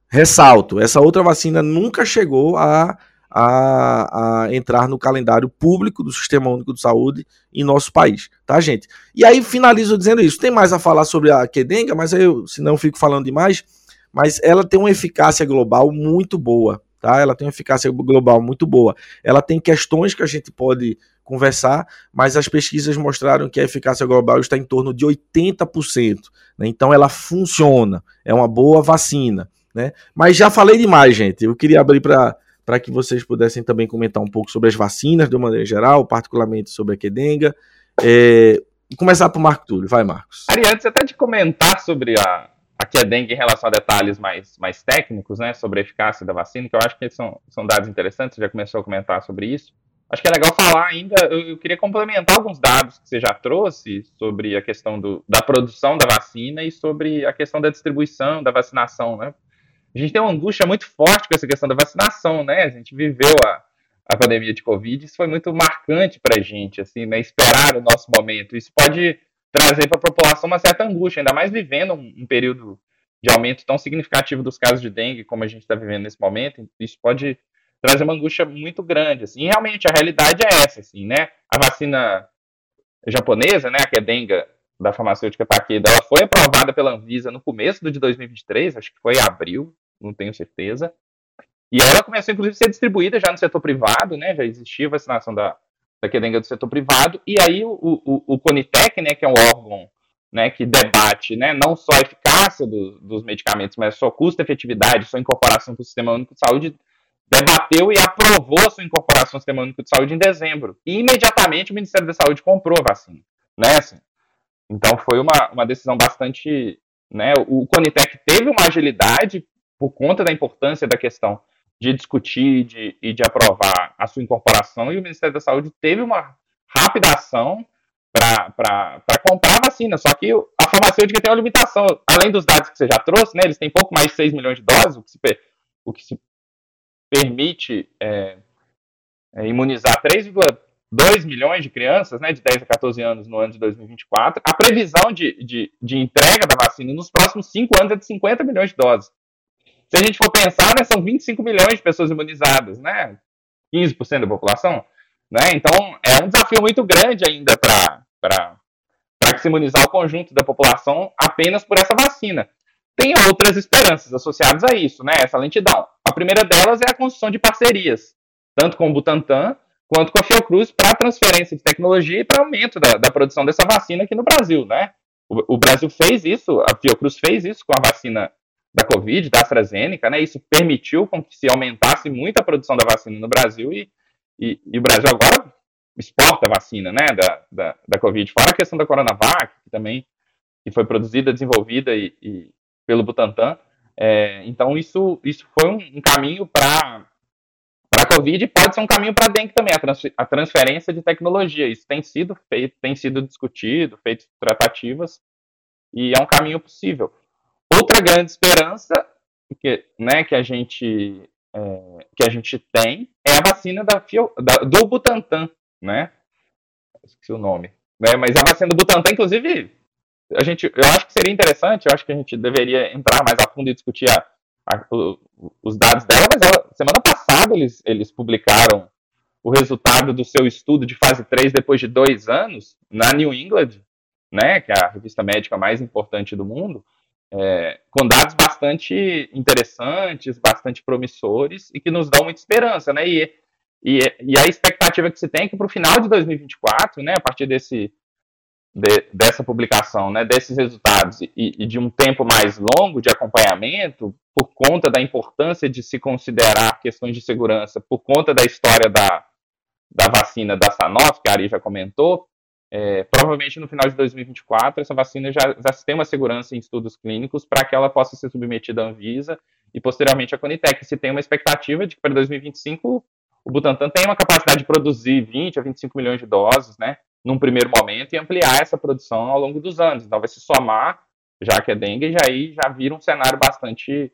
[SPEAKER 3] Ressalto, essa outra vacina nunca chegou a a, a, entrar no calendário público do Sistema Único de Saúde em nosso país, tá, gente? E aí finalizo dizendo isso. Tem mais a falar sobre a Kedenga, mas eu, se não, fico falando demais. Mas ela tem uma eficácia global muito boa, tá? Ela tem uma eficácia global muito boa. Ela tem questões que a gente pode conversar, mas as pesquisas mostraram que a eficácia global está em torno de 80%. Né? Então ela funciona, é uma boa vacina. Né? Mas já falei demais, gente. Eu queria abrir para para que vocês pudessem também comentar um pouco sobre as vacinas de uma maneira geral, particularmente sobre a Kedenga. É, começar por Marco Túlio. Vai, Marcos.
[SPEAKER 5] Ari, antes até de comentar sobre a, a Kedenga em relação a detalhes mais, mais técnicos, né, sobre a eficácia da vacina, que eu acho que são, são dados interessantes, você já começou a comentar sobre isso. Acho que é legal falar ainda, eu, eu queria complementar alguns dados que você já trouxe sobre a questão do, da produção da vacina e sobre a questão da distribuição da vacinação, né? A gente tem uma angústia muito forte com essa questão da vacinação, né? A gente viveu a, a pandemia de Covid, isso foi muito marcante para a gente, assim, né? Esperar o nosso momento. Isso pode trazer para a população uma certa angústia, ainda mais vivendo um, um, período de aumento tão significativo dos casos de dengue como a gente está vivendo nesse momento. Isso pode trazer uma angústia muito grande, assim. E realmente a realidade é essa, assim, né? A vacina japonesa, né, a Kedenga da farmacêutica Takeda, ela foi aprovada pela Anvisa no começo de 2023, acho que foi em abril, não tenho certeza. E ela começou, inclusive, a ser distribuída já no setor privado, né? Já existia vacinação da, da quedenga do setor privado. E aí o, o, o Conitec, né, que é um órgão né, que debate né, não só a eficácia do, dos medicamentos, mas sua custo-efetividade, sua incorporação para o Sistema Único de Saúde, debateu e aprovou a sua incorporação ao Sistema Único de Saúde em dezembro. E imediatamente o Ministério da Saúde comprou a vacina. Né, assim. Então foi uma, uma decisão bastante. Né, o Conitec teve uma agilidade por conta da importância da questão de discutir de, e de aprovar a sua incorporação, e o Ministério da Saúde teve uma rápida ação para comprar vacina. Só que a farmacêutica tem uma limitação. Além dos dados que você já trouxe, né, eles têm pouco mais de 6 milhões de doses, o que se, o que se permite é, é, imunizar 3,2 milhões de crianças, né, de 10 a 14 anos no ano de 2024. A previsão de, de, de entrega da vacina nos próximos 5 anos é de 50 milhões de doses. Se a gente for pensar, né, são 25 milhões de pessoas imunizadas, né? 15% da população. Né? Então, é um desafio muito grande ainda para se imunizar o conjunto da população apenas por essa vacina. Tem outras esperanças associadas a isso, né? essa lentidão. A primeira delas é a construção de parcerias, tanto com o Butantan quanto com a Fiocruz, para transferência de tecnologia e para aumento da, da, produção dessa vacina aqui no Brasil. Né? O, o Brasil fez isso, a Fiocruz fez isso com a vacina da Covid, da AstraZeneca, né? Isso permitiu com que se aumentasse muito a produção da vacina no Brasil e, e, e o Brasil agora exporta a vacina, né, da, da, da Covid. Fora a questão da Coronavac, que também que foi produzida, desenvolvida e, e pelo Butantan. É, então, isso, isso foi um, um caminho para Covid pode ser um caminho para dengue também, a, trans, a, transferência de tecnologia. Isso tem sido feito, tem sido discutido, feito tratativas, e é um caminho possível. Outra grande esperança que, né, que, a gente, é, que a gente tem é a vacina da, da, do Butantan, né? Esqueci o nome. Né? Mas a vacina do Butantan, inclusive, a gente, eu acho que seria interessante, eu acho que a gente deveria entrar mais a fundo e discutir a, a, os dados dela, mas semana passada eles, eles publicaram o resultado do seu estudo de fase 3 depois de dois anos na New England, né, que é a revista médica mais importante do mundo, é, com dados bastante interessantes, bastante promissores e que nos dão muita esperança, né? E, e, e a expectativa que se tem é que para o final de 2024, né, a partir desse, de, dessa publicação, né, desses resultados e, e, de um tempo mais longo de acompanhamento, por conta da importância de se considerar questões de segurança, por conta da história da, da vacina da Sanofi, que a Ari já comentou, é, provavelmente no final de 2024 essa vacina já, já tem uma segurança em estudos clínicos para que ela possa ser submetida à Anvisa e posteriormente à Conitec. Se tem uma expectativa de que para 2025 o Butantan tem uma capacidade de produzir 20 a 25 milhões de doses, né, num primeiro momento, e ampliar essa produção ao longo dos anos. Então vai se somar, já que é dengue, já aí já vira um cenário bastante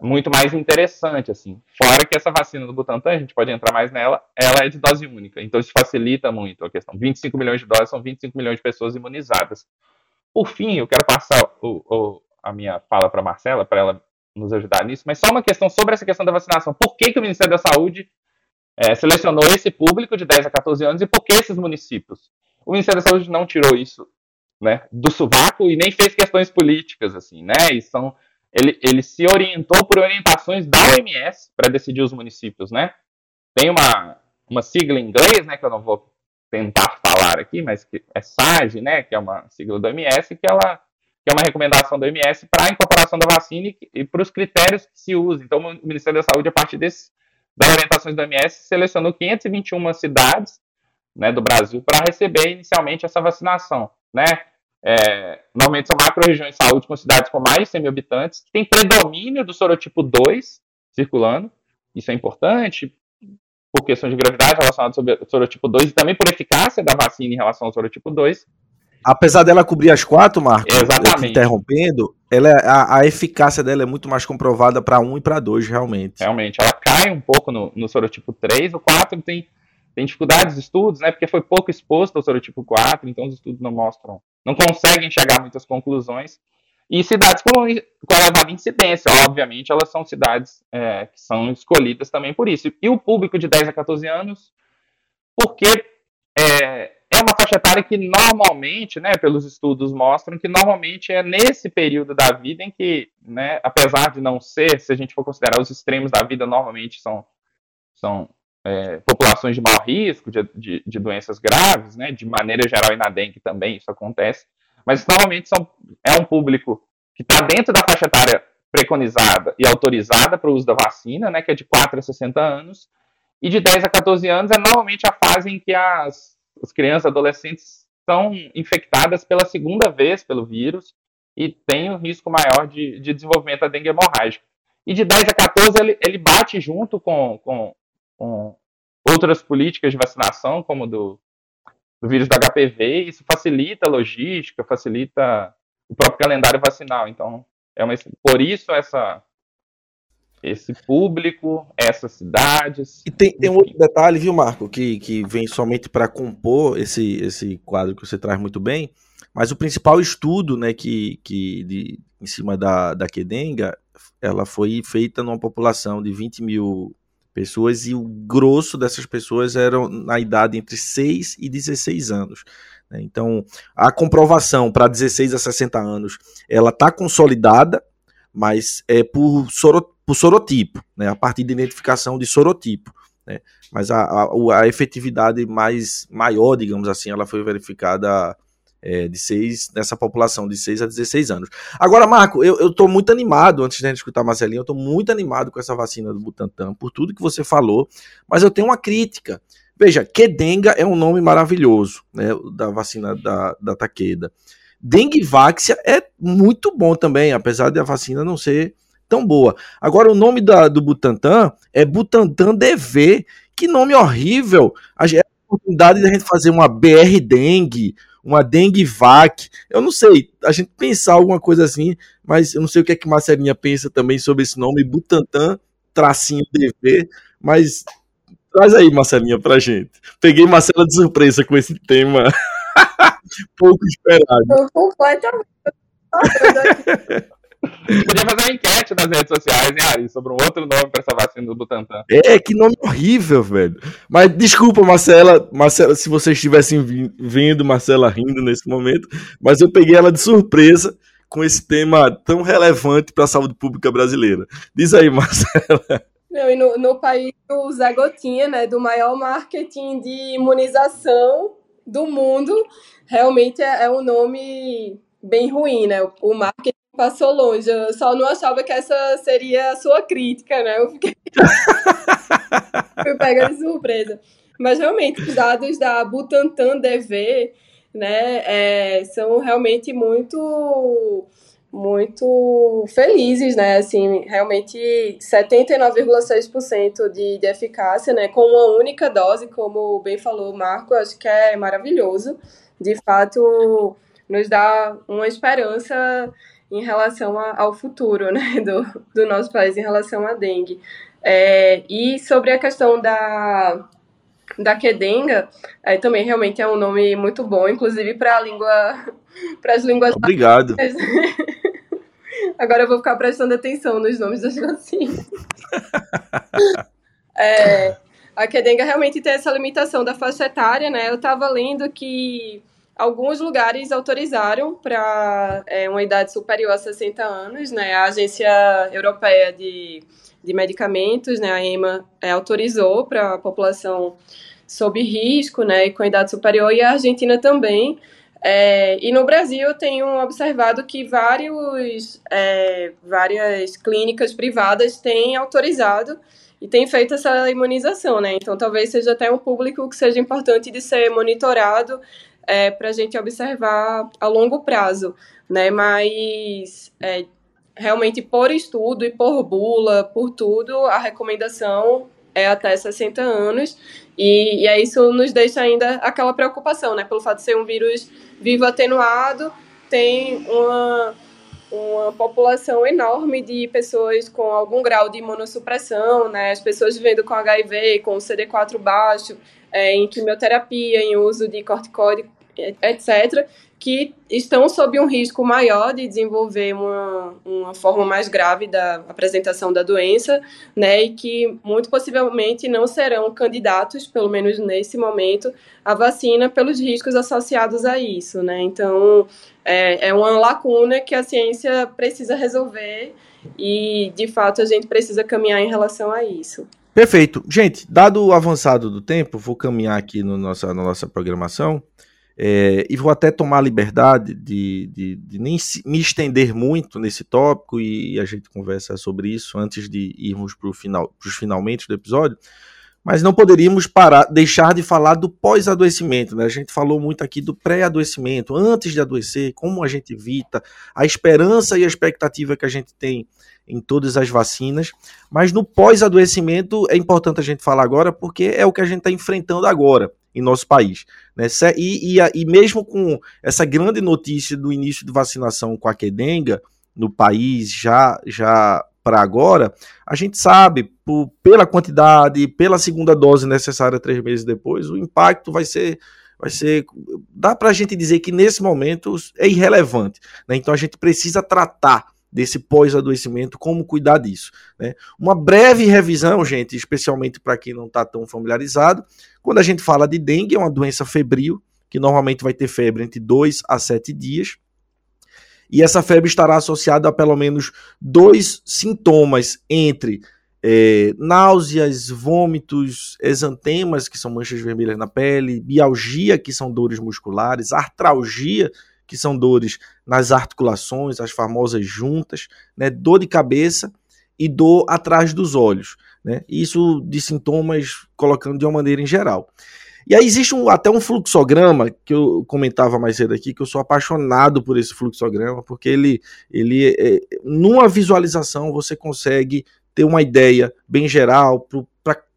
[SPEAKER 5] muito mais interessante, assim. Fora que essa vacina do Butantan, a gente pode entrar mais nela, ela é de dose única, então isso facilita muito a questão. 25 milhões de doses são 25 milhões de pessoas imunizadas. Por fim, eu quero passar o, o, a minha fala para Marcela, para ela nos ajudar nisso, mas só uma questão sobre essa questão da vacinação. Por que, que o Ministério da Saúde é, selecionou esse público de 10 a 14 anos e por que esses municípios? O Ministério da Saúde não tirou isso né, do sovaco e nem fez questões políticas, assim, né? E são ele, ele se orientou por orientações da OMS para decidir os municípios, né? Tem uma, uma sigla em inglês, né, que eu não vou tentar falar aqui, mas que é SAGE, né, que é uma sigla da OMS, que ela que é uma recomendação da OMS para a incorporação da vacina e, e para os critérios que se usa. Então, o Ministério da Saúde, a partir desse, das orientações da OMS, selecionou 521 cidades né, do Brasil para receber inicialmente essa vacinação, né? É, normalmente são macro-regiões de saúde com cidades com mais de 100 mil habitantes, que tem predomínio do sorotipo 2 circulando. Isso é importante por questões de gravidade relacionadas ao sorotipo 2 e também por eficácia da vacina em relação ao sorotipo 2.
[SPEAKER 3] Apesar dela cobrir as quatro, Marcos, Exatamente. interrompendo, ela, é, a, a, eficácia dela é muito mais comprovada para 1 e para 2, realmente.
[SPEAKER 5] Realmente, ela cai um pouco no, no sorotipo 3, o 4 tem tem dificuldades de estudos, né, porque foi pouco exposto ao sorotipo 4, então os estudos não mostram, não conseguem chegar a muitas conclusões. E cidades com, com elevada incidência, obviamente, elas são cidades é, que são escolhidas também por isso. E o público de 10 a 14 anos, porque é uma faixa etária que normalmente, né, pelos estudos mostram que normalmente é nesse período da vida em que, né, apesar de não ser, se a gente for considerar os extremos da vida, normalmente são, são é, populações de maior risco, de, de, de, doenças graves, né, de maneira geral e na dengue também isso acontece, mas normalmente são, é um público que está dentro da faixa etária preconizada e autorizada para o uso da vacina, né, que é de 4 a 60 anos, e de 10 a 14 anos é normalmente a fase em que as, as crianças adolescentes são infectadas pela segunda vez pelo vírus e tem um risco maior de, de desenvolvimento da dengue hemorrágica. E de 10 a 14 ele, ele bate junto com, com com outras políticas de vacinação, como do, do vírus do HPV, isso facilita a logística, facilita o próprio calendário vacinal. Então, é uma, por isso essa esse público, essas cidades.
[SPEAKER 3] E tem, tem um outro detalhe, viu, Marco, que, que vem somente para compor esse, esse quadro que você traz muito bem, mas o principal estudo né, que, que de, em cima da, da Kedenga, ela foi feita numa população de 20 mil pessoas e o grosso dessas pessoas eram na idade entre 6 e 16 anos. Né? Então, a comprovação para 16 a 60 anos, ela está consolidada, mas é por, soro, por sorotipo, né? a partir da identificação de sorotipo. Né? Mas a, a, a efetividade mais maior, digamos assim, ela foi verificada é, de 6, nessa população de 6 a 16 anos. Agora, Marco, eu, tô muito animado, antes de gente escutar a Marcelinha, eu tô muito animado com essa vacina do Butantan, por tudo que você falou, mas eu tenho uma crítica. Veja, Kedenga é um nome maravilhoso, né, da vacina da, da Takeda. Denguevaxia é muito bom também, apesar de a vacina não ser tão boa. Agora, o nome da, do Butantan é Butantan DV. Que nome horrível! A, a oportunidade da gente fazer uma BR Dengue, uma dengue vac. Eu não sei, a gente pensar alguma coisa assim, mas eu não sei o que é que Marcelinha pensa também sobre esse nome, Butantan, tracinho DV, mas traz aí, Marcelinha, pra gente. Peguei Marcela de surpresa com esse tema. Pouco esperado.
[SPEAKER 4] completamente.
[SPEAKER 5] Podia fazer uma enquete nas redes sociais, hein, Ari, sobre um outro nome para essa vacina do Butantan.
[SPEAKER 3] É, que nome horrível, velho. Mas desculpa, Marcela, Marcela, se vocês estivessem vendo Marcela rindo nesse momento, mas eu peguei ela de surpresa com esse tema tão relevante para a saúde pública brasileira. Diz aí, Marcela.
[SPEAKER 4] Não, e no, no país do Zé Gotinha, né, do maior marketing de imunização do mundo, realmente é, é um nome bem ruim, né? O marketing passou longe. Eu só não achava que essa seria a sua crítica, né? Eu fiquei. Fui pega de surpresa. Mas realmente, os dados da Butantan DV, né, é, são realmente muito muito felizes, né? Assim, realmente 79,6% de, de eficácia, né? Com uma única dose, como bem falou o Marco, acho que é maravilhoso. De fato, nos dá uma esperança em relação a, ao futuro né, do, do nosso país em relação à dengue. É, e sobre a questão da, da quedenga, é, também realmente é um nome muito bom, inclusive para a língua, para as línguas.
[SPEAKER 3] Obrigado.
[SPEAKER 4] Agora eu vou ficar prestando atenção nos nomes das vacinas. é, a quedenga realmente tem essa limitação da faixa etária, né? Eu estava lendo que Alguns lugares autorizaram para é, uma idade superior a 60 anos, né? A Agência Europeia de, de Medicamentos, né, a EMA, é, autorizou para a população sob risco, né, e com idade superior, e a Argentina também. É, e no Brasil eu tenho observado que vários, é, várias clínicas privadas têm autorizado e têm feito essa imunização, né? Então talvez seja até um público que seja importante de ser monitorado é, para a gente observar a longo prazo, né? Mas é, realmente por estudo e por bula, por tudo, a recomendação é até 60 anos. E, e aí isso nos deixa ainda aquela preocupação, né? Pelo fato de ser um vírus vivo atenuado, tem uma, uma população enorme de pessoas com algum grau de imunossupressão, né? As pessoas vivendo com HIV, com CD4 baixo, é, em quimioterapia, em uso de corticoide, etc., que estão sob um risco maior de desenvolver uma, uma forma mais grave da apresentação da doença, né, e que muito possivelmente não serão candidatos, pelo menos nesse momento, à vacina pelos riscos associados a isso, né. Então, é, é uma lacuna que a ciência precisa resolver e, de fato, a gente precisa caminhar em relação a isso.
[SPEAKER 3] Perfeito. Gente, dado o avançado do tempo, vou caminhar aqui no nossa, na nossa programação. É, e vou até tomar a liberdade de, de, de nem se, me estender muito nesse tópico e a gente conversa sobre isso antes de irmos para final, os finalmente do episódio. Mas não poderíamos parar, deixar de falar do pós-adoecimento. Né? A gente falou muito aqui do pré-adoecimento, antes de adoecer, como a gente evita, a esperança e a expectativa que a gente tem em todas as vacinas. Mas no pós-adoecimento é importante a gente falar agora, porque é o que a gente está enfrentando agora em nosso país. Né? E, e, e, mesmo com essa grande notícia do início de vacinação com a Quedenga no país já, já para agora, a gente sabe, por, pela quantidade, pela segunda dose necessária três meses depois, o impacto vai ser. Vai ser. Dá para a gente dizer que nesse momento é irrelevante. Né? Então a gente precisa tratar desse pós-adoecimento, como cuidar disso. Né? Uma breve revisão, gente, especialmente para quem não está tão familiarizado. Quando a gente fala de dengue, é uma doença febril, que normalmente vai ter febre entre 2 a 7 dias. E essa febre estará associada a pelo menos dois sintomas entre é, náuseas, vômitos, exantemas, que são manchas vermelhas na pele, bialgia, que são dores musculares, artralgia, que são dores nas articulações, as famosas juntas, né, dor de cabeça e dor atrás dos olhos. Né, isso de sintomas colocando de uma maneira em geral. E aí existe um, até um fluxograma que eu comentava mais cedo aqui, que eu sou apaixonado por esse fluxograma, porque ele, ele é, numa visualização você consegue ter uma ideia bem geral para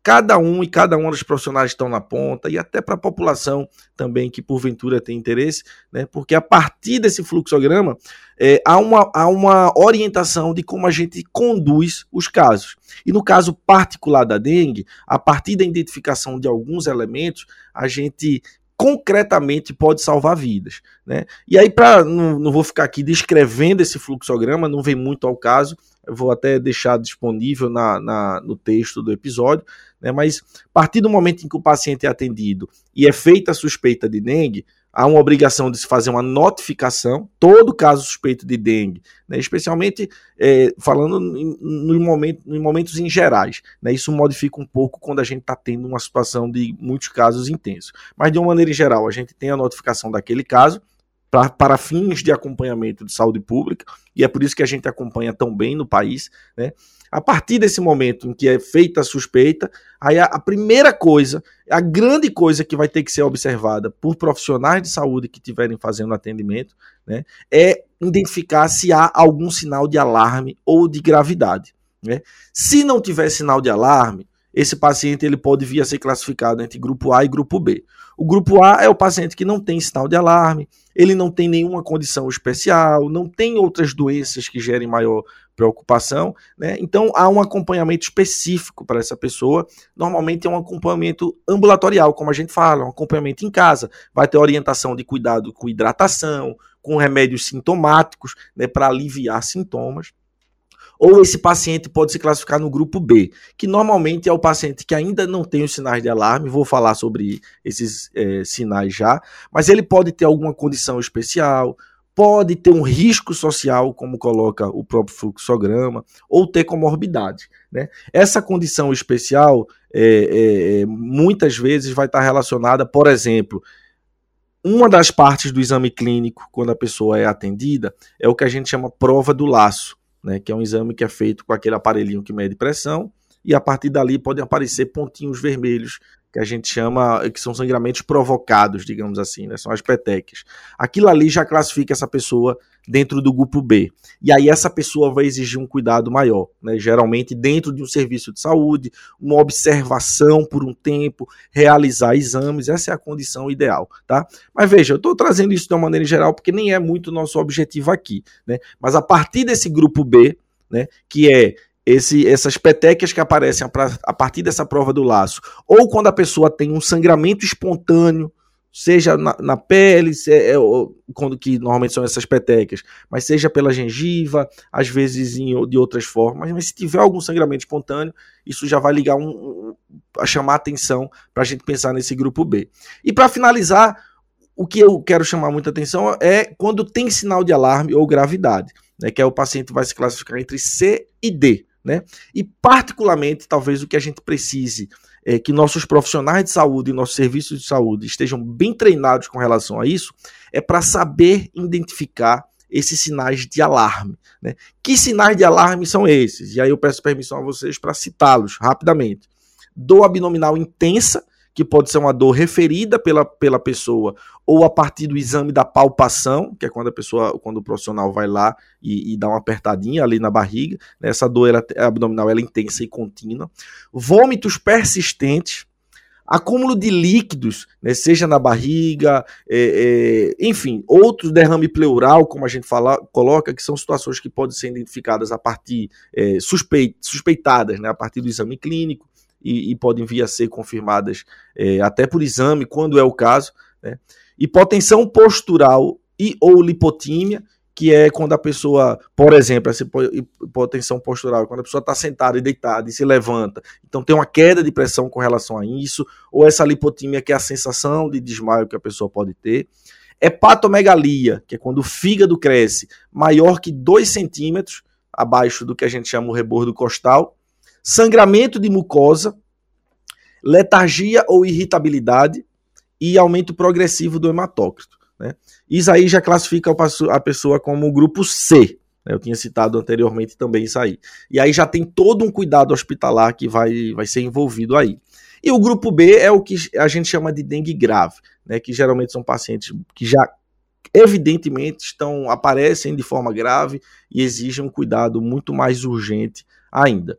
[SPEAKER 3] cada um e cada uma dos profissionais que estão na ponta e até para a população também que porventura tem interesse, né? Porque a partir desse fluxograma é, há, uma, há uma orientação de como a gente conduz os casos. E no caso particular da dengue, a partir da identificação de alguns elementos, a gente concretamente pode salvar vidas. Né? E aí, para não, não vou ficar aqui descrevendo esse fluxograma, não vem muito ao caso, vou até deixar disponível na, na, no texto do episódio, né? mas a partir do momento em que o paciente é atendido e é feita a suspeita de dengue, há uma obrigação de se fazer uma notificação, todo caso suspeito de dengue, né, especialmente é, falando em, no momento, momentos em gerais. Né, isso modifica um pouco quando a gente está tendo uma situação de muitos casos intensos. Mas, de uma maneira geral, a gente tem a notificação daquele caso, pra, para fins de acompanhamento de saúde pública, e é por isso que a gente acompanha tão bem no país, né? A partir desse momento em que é feita a suspeita, aí a, a, primeira coisa, a grande coisa que vai ter que ser observada por profissionais de saúde que estiverem fazendo atendimento, né, é identificar se há algum sinal de alarme ou de gravidade. Né? Se não tiver sinal de alarme, esse paciente ele pode vir a ser classificado entre grupo A e grupo B. O grupo A é o paciente que não tem sinal de alarme, ele não tem nenhuma condição especial, não tem outras doenças que gerem maior preocupação, né? Então há um acompanhamento específico para essa pessoa. Normalmente é um acompanhamento ambulatorial, como a gente fala, um acompanhamento em casa. Vai ter orientação de cuidado com hidratação, com remédios sintomáticos, né, para aliviar sintomas ou esse paciente pode se classificar no grupo B, que normalmente é o paciente que ainda não tem os sinais de alarme, vou falar sobre esses é, sinais já, mas ele pode ter alguma condição especial, pode ter um risco social, como coloca o próprio fluxograma, ou ter comorbidade. Né? Essa condição especial é, é, muitas vezes vai estar relacionada, por exemplo, uma das partes do exame clínico, quando a pessoa é atendida, é o que a gente chama prova do laço né, que é um exame que é feito com aquele aparelhinho que mede pressão, e a partir dali podem aparecer pontinhos vermelhos, que a gente chama, que são sangramentos provocados, digamos assim, né, são as petequias. Aquilo ali já classifica essa pessoa dentro do grupo B. E aí essa pessoa vai exigir um cuidado maior, né? geralmente dentro de um serviço de saúde, uma observação por um tempo, realizar exames, essa é a condição ideal, tá? Mas veja, eu estou trazendo isso de uma maneira geral porque nem é muito nosso objetivo aqui, né? Mas a partir desse grupo B, né, que é esse, essas petequias que aparecem a, a partir dessa prova do laço, ou quando a pessoa tem um sangramento espontâneo, seja na, na pele, se, é, quando que normalmente são essas petecas, mas seja pela gengiva, às vezes em, de outras formas, mas se tiver algum sangramento espontâneo, isso já vai ligar um, um a chamar a atenção para a gente pensar nesse grupo B. E para finalizar, o que eu quero chamar muita atenção é quando tem sinal de alarme ou gravidade, né, que é o paciente vai se classificar entre C e D. Né? E particularmente, talvez o que a gente precise é, que nossos profissionais de saúde e nossos serviços de saúde estejam bem treinados com relação a isso, é para saber identificar esses sinais de alarme. Né? Que sinais de alarme são esses? E aí eu peço permissão a vocês para citá-los rapidamente. Dor abdominal intensa, que pode ser uma dor referida pela, pela pessoa ou a partir do exame da palpação, que é quando a pessoa, quando o profissional vai lá e, e dá uma apertadinha ali na barriga, né? essa dor ela, abdominal ela é intensa e contínua, vômitos persistentes, acúmulo de líquidos, né, seja na barriga, é, é, enfim, outro derrame pleural, como a gente fala, coloca, que são situações que podem ser identificadas a partir é, suspeit, suspeitadas, né, a partir do exame clínico, e, e podem vir a ser confirmadas é, até por exame, quando é o caso. Né? Hipotensão postural e ou lipotímia, que é quando a pessoa, por exemplo, essa hipotensão postural, quando a pessoa está sentada e deitada e se levanta, então tem uma queda de pressão com relação a isso, ou essa lipotímia, que é a sensação de desmaio que a pessoa pode ter. Hepatomegalia, que é quando o fígado cresce maior que 2 centímetros, abaixo do que a gente chama o rebordo costal, sangramento de mucosa, letargia ou irritabilidade e aumento progressivo do hematócrito. Né? Isso aí já classifica a pessoa como grupo C. Né? Eu tinha citado anteriormente também isso aí. E aí já tem todo um cuidado hospitalar que vai, vai ser envolvido aí. E o grupo B é o que a gente chama de dengue grave, né? que geralmente são pacientes que já evidentemente estão aparecem de forma grave e exigem um cuidado muito mais urgente ainda.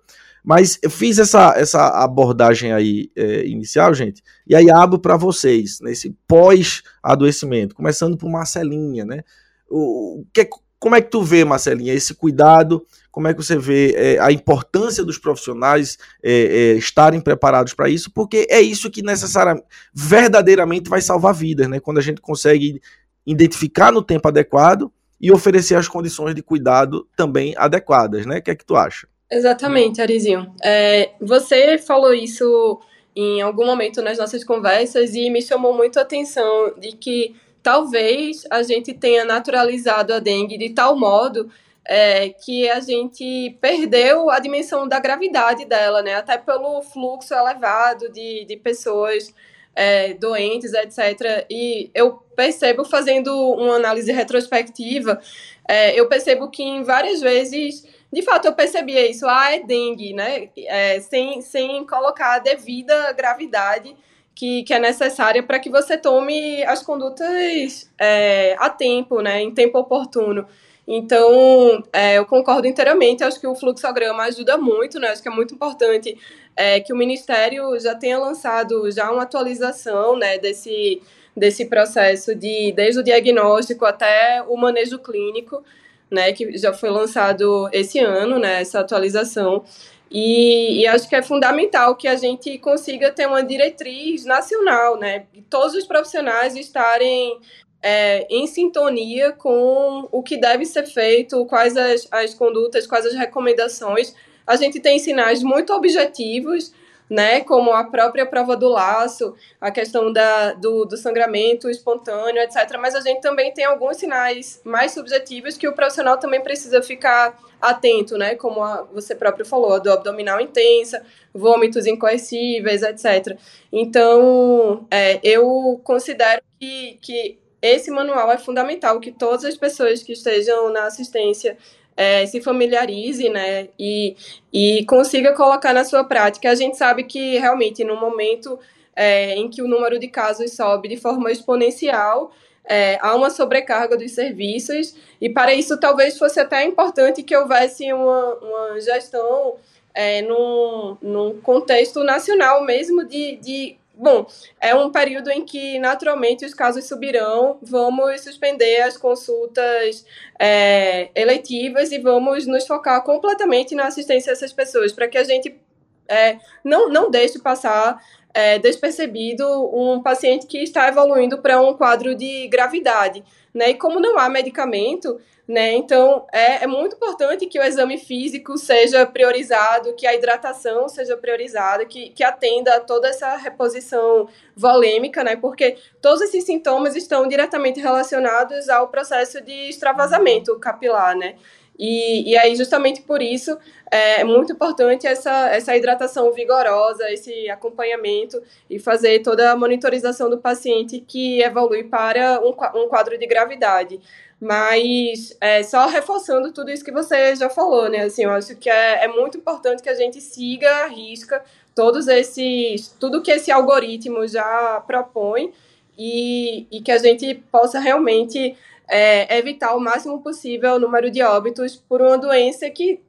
[SPEAKER 3] Mas eu fiz essa, essa abordagem aí é, inicial, gente, e aí abro para vocês, nesse pós-adoecimento, começando por Marcelinha, né? O, que, como é que tu vê, Marcelinha, esse cuidado Como é que você vê é, a importância dos profissionais é, é, estarem preparados para isso? Porque é isso que necessariamente, verdadeiramente vai salvar vidas, né? Quando a gente consegue identificar no tempo adequado e oferecer as condições de cuidado também adequadas, né? O que é que tu acha?
[SPEAKER 4] Exatamente, Arizinho. É, você falou isso em algum momento nas nossas conversas e me chamou muito a atenção de que talvez a gente tenha naturalizado a dengue de tal modo é, que a gente perdeu a dimensão da gravidade dela, né? Até pelo fluxo elevado de, de pessoas é, doentes, etc. E eu percebo, fazendo uma análise retrospectiva, é, eu percebo que em várias vezes de fato, eu percebia isso, ah, é dengue, né? É, sem, sem colocar a devida gravidade que, que é necessária para que você tome as condutas é, a tempo, né? Em tempo oportuno. Então, é, eu concordo inteiramente, acho que o fluxograma ajuda muito, né? Acho que é muito importante é, que o Ministério já tenha lançado já uma atualização né, desse, desse processo de desde o diagnóstico até o manejo clínico, né, que já foi lançado esse ano, né, essa atualização. E, e, acho que é fundamental que a gente consiga ter uma diretriz nacional, né? Todos os profissionais estarem é, em sintonia com o que deve ser feito, quais as, as condutas, quais as recomendações. A gente tem sinais muito objetivos né, como a própria prova do laço, a questão da, do, do sangramento espontâneo, etc. Mas a gente também tem alguns sinais mais subjetivos que o profissional também precisa ficar atento, né, como a, você próprio falou, do abdominal intensa, vômitos incoercíveis, etc. Então, é, eu considero que, que esse manual é fundamental, que todas as pessoas que estejam na assistência é, se familiarize, né, e, e consiga colocar na sua prática. A gente sabe que realmente no momento é, em que o número de casos sobe de forma exponencial, é, há uma sobrecarga dos serviços, e para isso talvez fosse até importante que houvesse uma, uma gestão é, num, num contexto nacional mesmo de, de Bom, é um período em que naturalmente os casos subirão, vamos suspender as consultas é, eletivas e vamos nos focar completamente na assistência a essas pessoas, para que a gente é, não, não deixe passar é, despercebido um paciente que está evoluindo para um quadro de gravidade. Né? E como não há medicamento, né? Então, é, é muito importante que o exame físico seja priorizado, que a hidratação seja priorizada, que, que atenda a toda essa reposição volêmica, né? Porque todos esses sintomas estão diretamente relacionados ao processo de extravasamento capilar, né? E, e aí, justamente por isso, é muito importante essa, essa hidratação vigorosa, esse acompanhamento e fazer toda a monitorização do paciente que evolui para um, um quadro de gravidade. Mas é, só reforçando tudo isso que você já falou, né? Assim, eu acho que é, é muito importante que a gente siga risca todos esses. tudo que esse algoritmo já propõe e, e que a gente possa realmente é, evitar o máximo possível o número de óbitos por uma doença que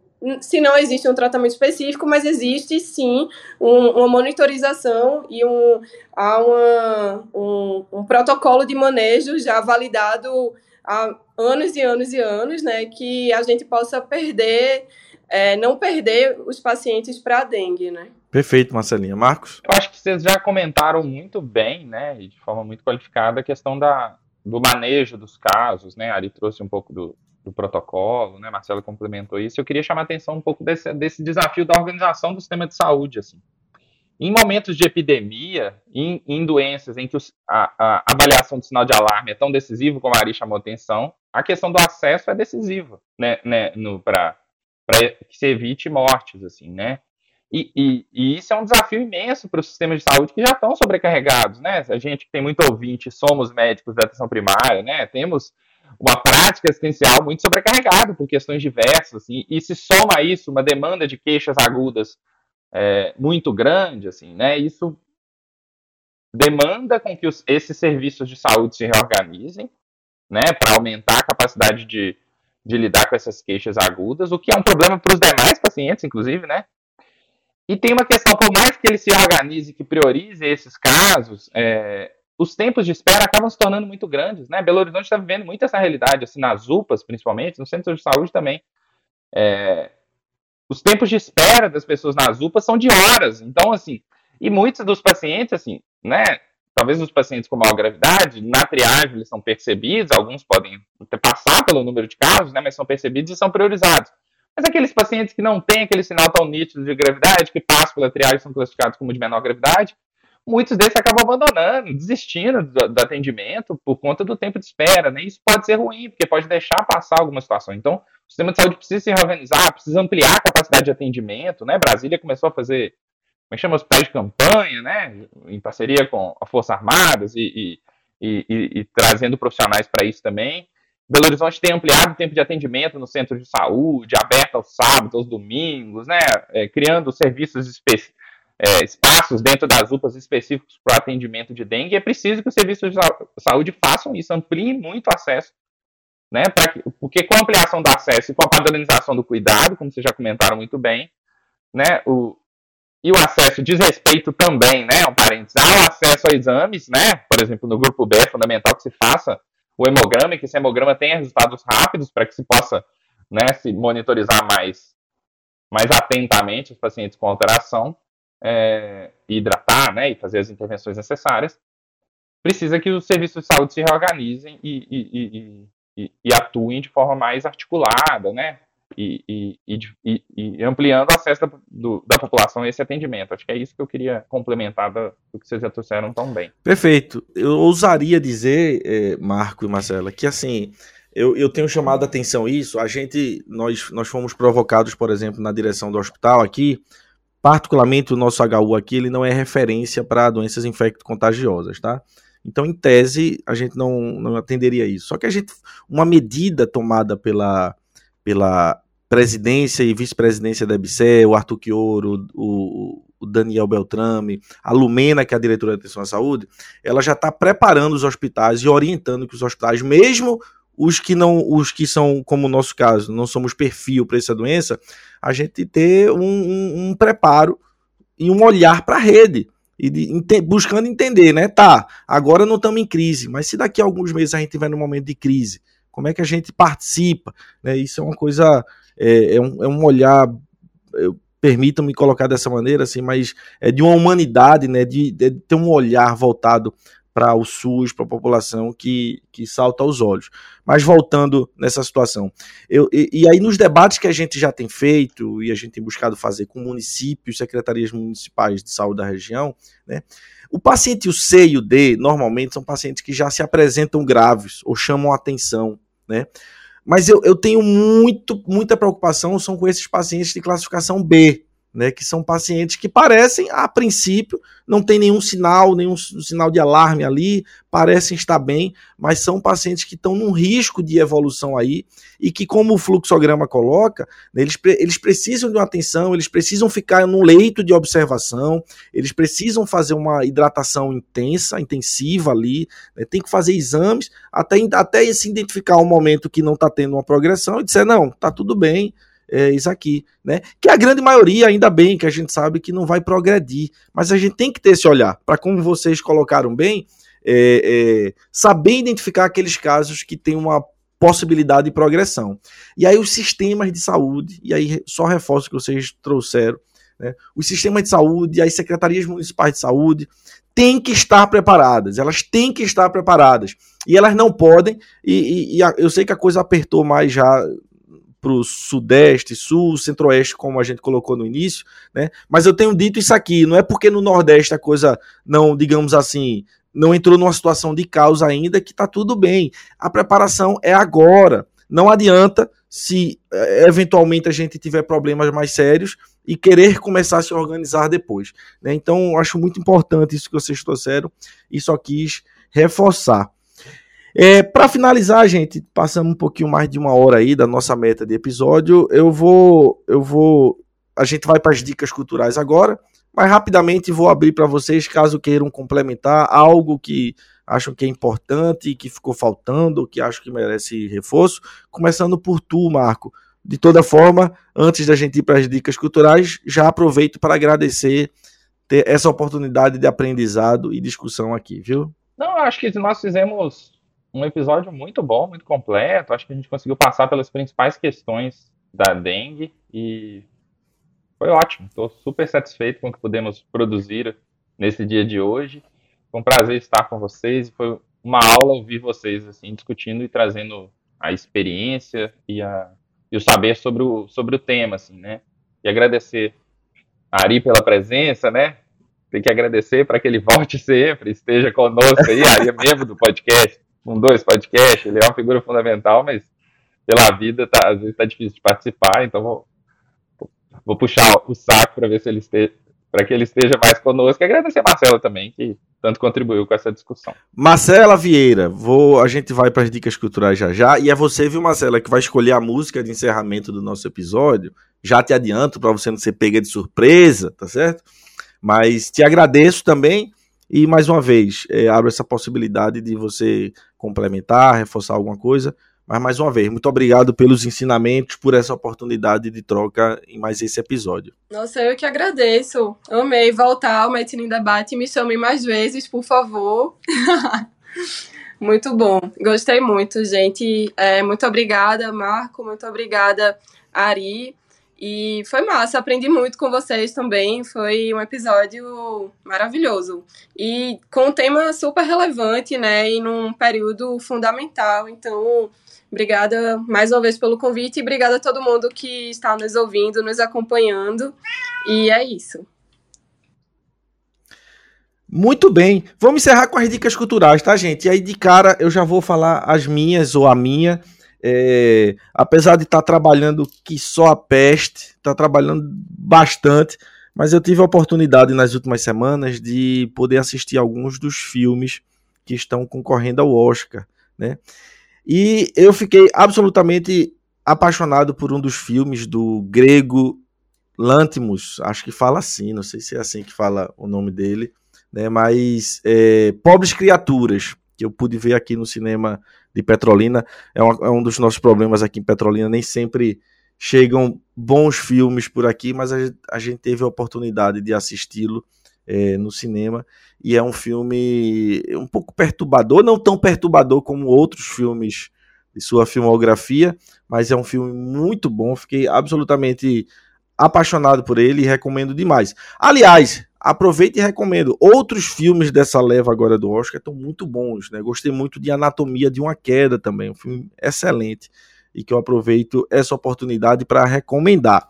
[SPEAKER 4] se não existe um tratamento específico, mas existe sim um, uma monitorização e um, há uma, um, um protocolo de manejo já validado há anos e anos e anos, né, que a gente possa perder, é, não perder os pacientes para a dengue, né.
[SPEAKER 3] Perfeito, Marcelinha. Marcos?
[SPEAKER 5] Eu acho que vocês já comentaram muito bem, né, e de forma muito qualificada, a questão da, do manejo dos casos, né, a Ari trouxe um pouco do, do protocolo, né, Marcelo complementou isso, eu queria chamar a atenção um pouco desse, desse desafio da organização do sistema de saúde, assim. Em momentos de epidemia, em, em doenças em que os, a, a, avaliação do sinal de alarme é tão decisivo, como a Ari chamou a atenção, a questão do acesso é decisiva, né, né? Para que se evite mortes, assim, né? E, e, e, isso é um desafio imenso para os sistemas de saúde que já estão sobrecarregados, né? A gente que tem muito ouvinte, somos médicos da atenção primária, né? Temos uma prática assistencial muito sobrecarregada por questões diversas, assim, e se soma isso uma demanda de queixas agudas é, muito grande, assim, né? Isso demanda com que os, esses serviços de saúde se reorganizem, né? Para aumentar a capacidade de, de lidar com essas queixas agudas, o que é um problema para os demais pacientes, inclusive, né? E tem uma questão, por mais que ele se organize, que priorize esses casos, é, os tempos de espera acabam se tornando muito grandes, né? Belo Horizonte está vivendo muito essa realidade, assim, nas UPAs, principalmente, no centro de saúde também. É, os tempos de espera das pessoas nas UPAs são de horas. Então, assim, e muitos dos pacientes, assim, né? Talvez os pacientes com maior gravidade, na triagem eles são percebidos, alguns podem passar pelo número de casos, né? Mas são percebidos e são priorizados. Mas aqueles pacientes que não têm aquele sinal tão nítido de gravidade, que passam pela triagem são classificados como de menor gravidade, muitos desses acabam abandonando, desistindo do, do, atendimento por conta do tempo de espera, né? Isso pode ser ruim, porque pode deixar passar alguma situação. Então, o sistema de saúde precisa se reorganizar, precisa ampliar a capacidade de atendimento, né? Brasília começou a fazer, como é que chama, hospitais de campanha, né? Em parceria com a Forças Armadas e, e, e, e trazendo profissionais para isso também. Belo Horizonte tem ampliado o tempo de atendimento no centro de saúde, aberto aos sábados, aos domingos, né? É, criando serviços específicos é, espaços dentro das UPAs específicos para atendimento de dengue, é preciso que os serviços de saúde façam isso, ampliem muito o acesso, né, que, porque com a ampliação do acesso e com a padronização do cuidado, como vocês já comentaram muito bem, né, o, e o acesso diz respeito também, né, um parênteses, ao acesso a exames, né, por exemplo, no grupo B é fundamental que se faça o hemograma e que esse hemograma tenha resultados rápidos para que se possa, né, se monitorizar mais, mais atentamente os pacientes com alteração, é, hidratar né, e fazer as intervenções necessárias, precisa que os serviços de saúde se reorganizem e, e, e, e atuem de forma mais articulada, né? E, e, ampliando o acesso da, do, da, população a esse atendimento. Acho que é isso que eu queria complementar do que vocês já trouxeram tão bem.
[SPEAKER 3] Perfeito. Eu ousaria dizer, eh, Marco e Marcela, que assim, eu, eu tenho chamado a atenção isso. A gente, nós, nós fomos provocados, por exemplo, na direção do hospital aqui, particularmente o nosso HU aqui, ele não é referência para doenças infecto-contagiosas, tá? Então, em tese, a gente não, não atenderia isso. Só que a gente, uma medida tomada pela, pela presidência e vice-presidência da EBSE, o Arthur Chioro, o, o Daniel Beltrame, a Lumena, que é a diretora de atenção à saúde, ela já está preparando os hospitais e orientando que os hospitais, mesmo os que não, os que são, como o nosso caso, não somos perfil para essa doença, a gente ter um, um, um preparo e um olhar para a rede. E de, ente, buscando entender, né? Tá, agora não estamos em crise, mas se daqui a alguns meses a gente estiver num momento de crise, como é que a gente participa? Né? Isso é uma coisa, é, é, um, é um olhar, permitam-me colocar dessa maneira, assim, mas é de uma humanidade, né? De, de ter um olhar voltado para o SUS, para a população que, que salta aos olhos. Mas voltando nessa situação, eu, e, e, aí nos debates que a gente já tem feito e a gente tem buscado fazer com municípios, secretarias municipais de saúde da região, né, o paciente o C e o D normalmente são pacientes que já se apresentam graves ou chamam atenção, né? Mas eu, eu tenho muito, muita preocupação são com esses pacientes de classificação B, né, que são pacientes que parecem, a princípio, não tem nenhum sinal, nenhum sinal de alarme ali, parecem estar bem, mas são pacientes que estão num risco de evolução aí e que, como o fluxograma coloca, né, eles, eles precisam de uma atenção, eles precisam ficar no leito de observação, eles precisam fazer uma hidratação intensa, intensiva ali, né, tem que fazer exames até, até se identificar um momento que não está tendo uma progressão e dizer, não, está tudo bem, é, isso aqui, né? Que a grande maioria, ainda bem, que a gente sabe que não vai progredir, mas a gente tem que ter esse olhar para, como vocês colocaram bem, é, é, saber identificar aqueles casos que têm uma possibilidade de progressão. E aí os sistemas de saúde, e aí só reforço que vocês trouxeram, né? os sistemas de saúde, as secretarias municipais de saúde, têm que estar preparadas, elas têm que estar preparadas. E elas não podem, e, e, e eu sei que a coisa apertou mais já para o sudeste, sul, centro-oeste, como a gente colocou no início, né? Mas eu tenho dito isso aqui, não é porque no Nordeste a coisa não, digamos assim, não entrou numa situação de caos ainda que está tudo bem. A preparação é agora. Não adianta se eh, eventualmente a gente tiver problemas mais sérios e querer começar a se organizar depois. Né? Então, acho muito importante isso que vocês trouxeram e só quis reforçar. É, para finalizar, gente, passando um pouquinho mais de uma hora aí da nossa meta de episódio, eu vou, eu vou, a gente vai para as dicas culturais agora, mas rapidamente vou abrir para vocês caso queiram complementar algo que acham que é importante, que ficou faltando, que acham que merece reforço, começando por tu, Marco. De toda forma, antes da gente ir para as dicas culturais, já aproveito para agradecer ter essa oportunidade de aprendizado e discussão aqui, viu?
[SPEAKER 5] Não, acho que nós fizemos um episódio muito bom, muito completo. Acho que a gente conseguiu passar pelas principais questões da dengue e foi ótimo. Estou super satisfeito com o que pudemos produzir nesse dia de hoje. Foi um prazer estar com vocês. Foi uma aula ouvir vocês assim discutindo e trazendo a experiência e, a, e o saber sobre o, sobre o tema, assim, né? E agradecer a Ari pela presença, né? Tem que agradecer para que ele volte sempre, esteja conosco aí. Ari é membro do podcast, um dois podcast, ele é uma figura fundamental, mas pela vida tá, às vezes está difícil de participar, então vou, vou puxar o saco para ver se ele esteja, para que ele esteja mais conosco. E agradecer a Marcela também, que tanto contribuiu com essa discussão.
[SPEAKER 3] Marcela Vieira, vou, a gente vai para as dicas culturais já já. E é você, viu, Marcela, que vai escolher a música de encerramento do nosso episódio. Já te adianto para você não ser pega de surpresa, tá certo? Mas te agradeço também e mais uma vez é, abro essa possibilidade de você complementar, reforçar alguma coisa. Mas mais uma vez, muito obrigado pelos ensinamentos, por essa oportunidade de troca em mais esse episódio.
[SPEAKER 4] Nossa, eu que agradeço. Amei voltar ao Medicina em Debate. Me chamem mais vezes, por favor. muito bom. Gostei muito, gente. É, muito obrigada, Marco. Muito obrigada, Ari. E foi massa, aprendi muito com vocês também. Foi um episódio maravilhoso. E com um tema super relevante, né? E num período fundamental. Então, Obrigada mais uma vez pelo convite e obrigada a todo mundo que está nos ouvindo, nos acompanhando. E é isso.
[SPEAKER 3] Muito bem. Vamos encerrar com as dicas culturais, tá, gente? E aí, de cara, eu já vou falar as minhas ou a minha. É, apesar de estar tá trabalhando que só a peste, está trabalhando bastante, mas eu tive a oportunidade nas últimas semanas de poder assistir alguns dos filmes que estão concorrendo ao Oscar, né? E eu fiquei absolutamente apaixonado por um dos filmes do grego Lantimos, acho que fala assim, não sei se é assim que fala o nome dele, né? Mas é, Pobres Criaturas, que eu pude ver aqui no cinema de Petrolina, é, uma, é um dos nossos problemas aqui em Petrolina, nem sempre chegam bons filmes por aqui, mas a, a gente teve a oportunidade de assisti-lo é, no cinema. E é um filme um pouco perturbador, não tão perturbador como outros filmes de sua filmografia, mas é um filme muito bom. Fiquei absolutamente apaixonado por ele e recomendo demais. Aliás, aproveite e recomendo. Outros filmes dessa leva agora do Oscar estão muito bons, né? Gostei muito de Anatomia de uma Queda também, um filme excelente e que eu aproveito essa oportunidade para recomendar.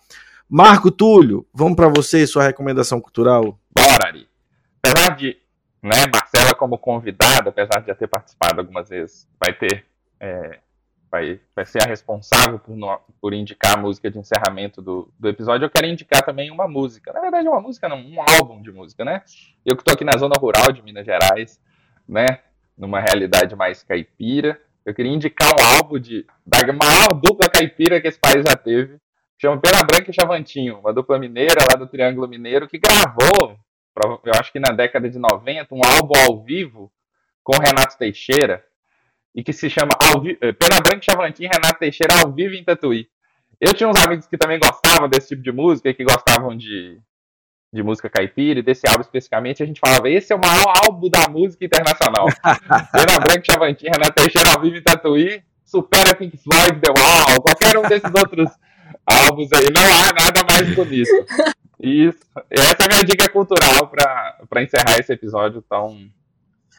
[SPEAKER 3] Marco Túlio, vamos para você, sua recomendação cultural?
[SPEAKER 5] Bora, Ari apesar de né, Marcela como convidada, apesar de já ter participado algumas vezes, vai ter é, vai, vai ser a responsável por, no, por indicar a música de encerramento do, do episódio, eu quero indicar também uma música. Na verdade, uma música não, um álbum de música, né? Eu que estou aqui na zona rural de Minas Gerais, né? Numa realidade mais caipira. Eu queria indicar um álbum de, da maior dupla caipira que esse país já teve. Chama Pena Branca e Chavantinho, uma dupla mineira lá do Triângulo Mineiro, que gravou eu acho que na década de 90, um álbum ao vivo com Renato Teixeira, e que se chama eh, Pena Branca Chavantin Renato Teixeira ao vivo em Tatuí. Eu tinha uns amigos que também gostavam desse tipo de música, que gostavam de, de música caipira, e desse álbum especificamente, a gente falava, esse é o maior álbum da música internacional. Pena Branca Chavantin Renato Teixeira ao vivo em Tatuí, supera Pink Floyd, The Wall, qualquer um desses outros álbuns aí, não há nada mais bonito. Isso. Essa é a minha dica cultural para encerrar esse episódio tão,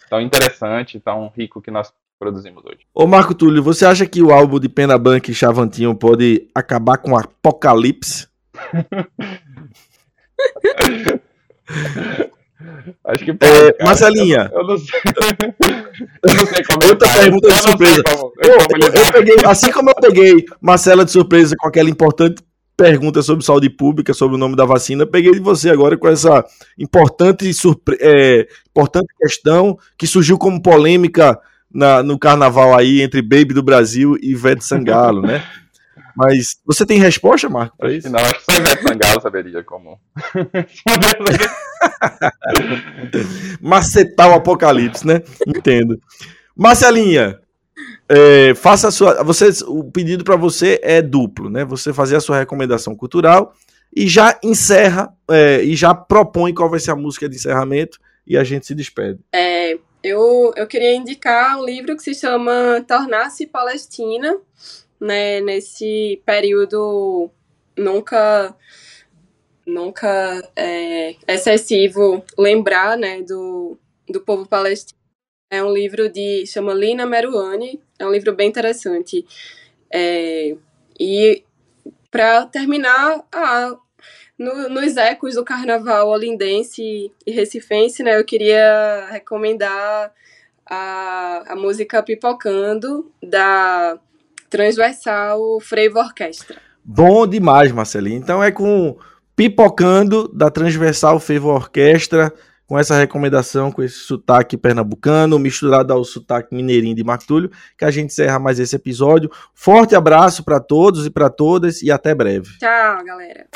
[SPEAKER 5] tão interessante, tão rico que nós produzimos hoje.
[SPEAKER 3] Ô Marco Túlio, você acha que o álbum de Pena Bank e Chavantinho pode acabar com o apocalipse?
[SPEAKER 5] Acho que pode,
[SPEAKER 3] é, Marcelinha.
[SPEAKER 5] Eu, eu, não sei. eu não sei como
[SPEAKER 3] Outra pergunta de surpresa. Como, eu, eu, peguei, assim como eu peguei Marcela de surpresa com aquela importante pergunta sobre saúde pública, sobre o nome da vacina. Peguei de você agora com essa importante, surpre... é, importante questão que surgiu como polêmica na, no carnaval aí entre Baby do Brasil e Ivete Sangalo, né? Mas você tem resposta, Marco, para isso?
[SPEAKER 5] Não, acho que só Ivete Sangalo saberia como.
[SPEAKER 3] Macetar o apocalipse, né? Entendo. Marcelinha, é, faça a sua. Você, o pedido para você é duplo, né? Você fazer a sua recomendação cultural e já encerra é, e já propõe qual vai ser a música de encerramento e a gente se despede.
[SPEAKER 4] É, eu, eu queria indicar um livro que se chama Tornar-se Palestina, né? Nesse período nunca nunca é excessivo lembrar, né, do, do povo palestino. É um livro de chama Lina Meruane, é um livro bem interessante. É, e para terminar, ah, no, nos ecos do carnaval olindense e recifense, né, eu queria recomendar a, a música Pipocando, da Transversal Frevo Orquestra.
[SPEAKER 3] Bom demais, Marcelinho. Então é com Pipocando, da Transversal Frevo Orquestra, com essa recomendação, com esse sotaque pernambucano, misturado ao sotaque mineirinho de Martúlio, que a gente encerra mais esse episódio. Forte abraço para todos e para todas e até breve.
[SPEAKER 4] Tchau, galera.